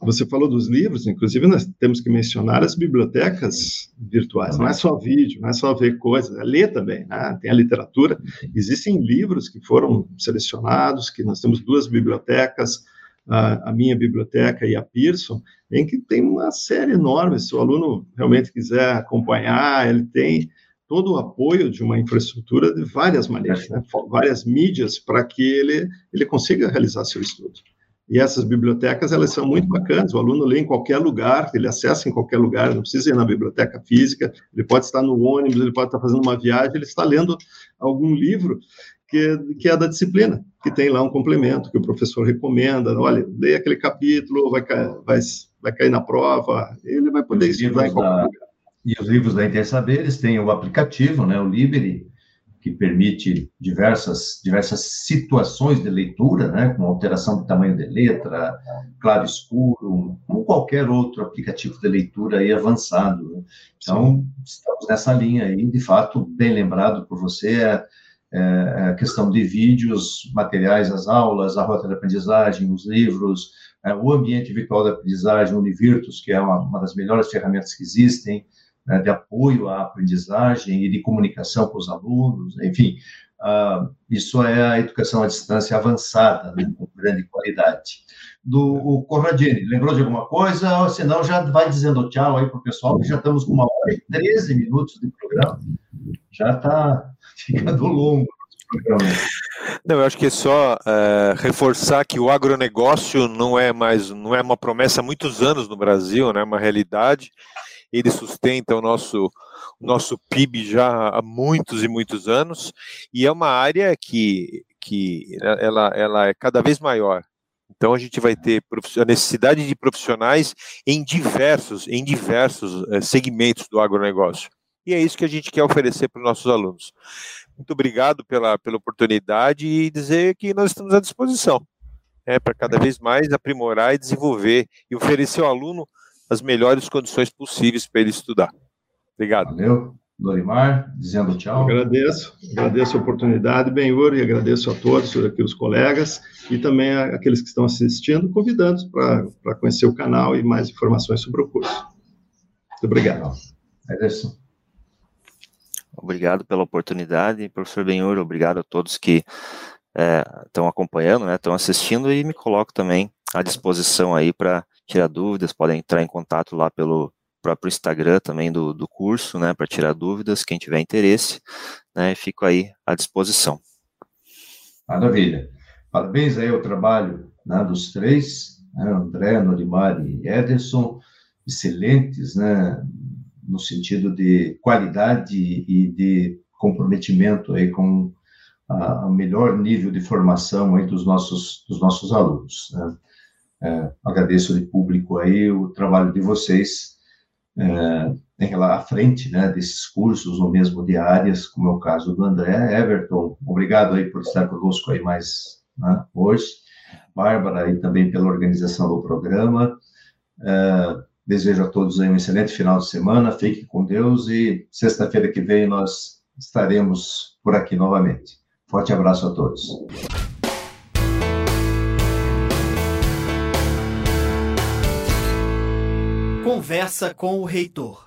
Você falou dos livros, inclusive nós temos que mencionar as bibliotecas virtuais. Não é só vídeo, não é só ver coisas, é ler também. Né? Tem a literatura. Existem livros que foram selecionados, que nós temos duas bibliotecas, a, a, minha biblioteca e a Pearson, em que tem uma série enorme. Se o aluno realmente quiser acompanhar, ele tem todo o apoio de uma infraestrutura de várias maneiras, né? várias mídias para que ele, ele consiga realizar seu estudo. E essas bibliotecas, elas são muito bacanas, o aluno lê em qualquer lugar, ele acessa em qualquer lugar, não precisa ir na biblioteca física, ele pode estar no ônibus, ele pode estar fazendo uma viagem, ele está lendo algum livro que, que é da disciplina, que tem lá um complemento que o professor recomenda. Olha, leia aquele capítulo, vai, vai, vai cair na prova, ele vai poder estudar em qualquer da, lugar. E os livros da Intersaberes têm o aplicativo, né, o Libri, que permite diversas, diversas situações de leitura, né, com alteração do tamanho de letra, claro escuro, como qualquer outro aplicativo de leitura aí avançado. Né? Então, estamos nessa linha aí, de fato, bem lembrado por você, é, é, é, a questão de vídeos, materiais, as aulas, a rota de aprendizagem, os livros, é, o ambiente virtual de aprendizagem, o Univirtus, que é uma, uma das melhores ferramentas que existem, né, de apoio à aprendizagem e de comunicação com os alunos, enfim, uh, isso é a educação à distância avançada, né, com grande qualidade. Do o Corradini, lembrou de alguma coisa? Ou senão já vai dizendo tchau aí para o pessoal, que já estamos com uma hora e 13 minutos de programa, já está [laughs] ficando longo. Não, eu acho que é só é, reforçar que o agronegócio não é mais, não é uma promessa há muitos anos no Brasil, né? É uma realidade. Ele sustenta o nosso, o nosso PIB já há muitos e muitos anos e é uma área que, que ela, ela é cada vez maior. Então a gente vai ter a necessidade de profissionais em diversos, em diversos é, segmentos do agronegócio. E é isso que a gente quer oferecer para os nossos alunos. Muito obrigado pela, pela oportunidade e dizer que nós estamos à disposição né, para cada vez mais aprimorar e desenvolver e oferecer ao aluno as melhores condições possíveis para ele estudar. Obrigado. Valeu. Lorimar, dizendo tchau. Agradeço, agradeço a oportunidade, Benhur, e agradeço a todos aqui os colegas e também aqueles que estão assistindo, convidando para conhecer o canal e mais informações sobre o curso. Muito obrigado. Ederson. Obrigado pela oportunidade, professor Benhur, obrigado a todos que estão é, acompanhando, estão né, assistindo e me coloco também à disposição aí para tirar dúvidas, podem entrar em contato lá pelo próprio Instagram também do, do curso, né, para tirar dúvidas, quem tiver interesse, né, fico aí à disposição. Maravilha. Parabéns aí ao trabalho né, dos três, né, André, Norimar e Ederson, excelentes, né, no sentido de qualidade e de comprometimento aí com o melhor nível de formação aí dos nossos, dos nossos alunos. Né. É, agradeço de público aí o trabalho de vocês é, à frente né, desses cursos, ou mesmo de áreas, como é o caso do André. Everton, obrigado aí por estar conosco aí mais né, hoje. Bárbara, e também pela organização do programa. É, desejo a todos aí um excelente final de semana, fiquem com Deus e sexta-feira que vem nós estaremos por aqui novamente. Forte abraço a todos. Conversa com o reitor.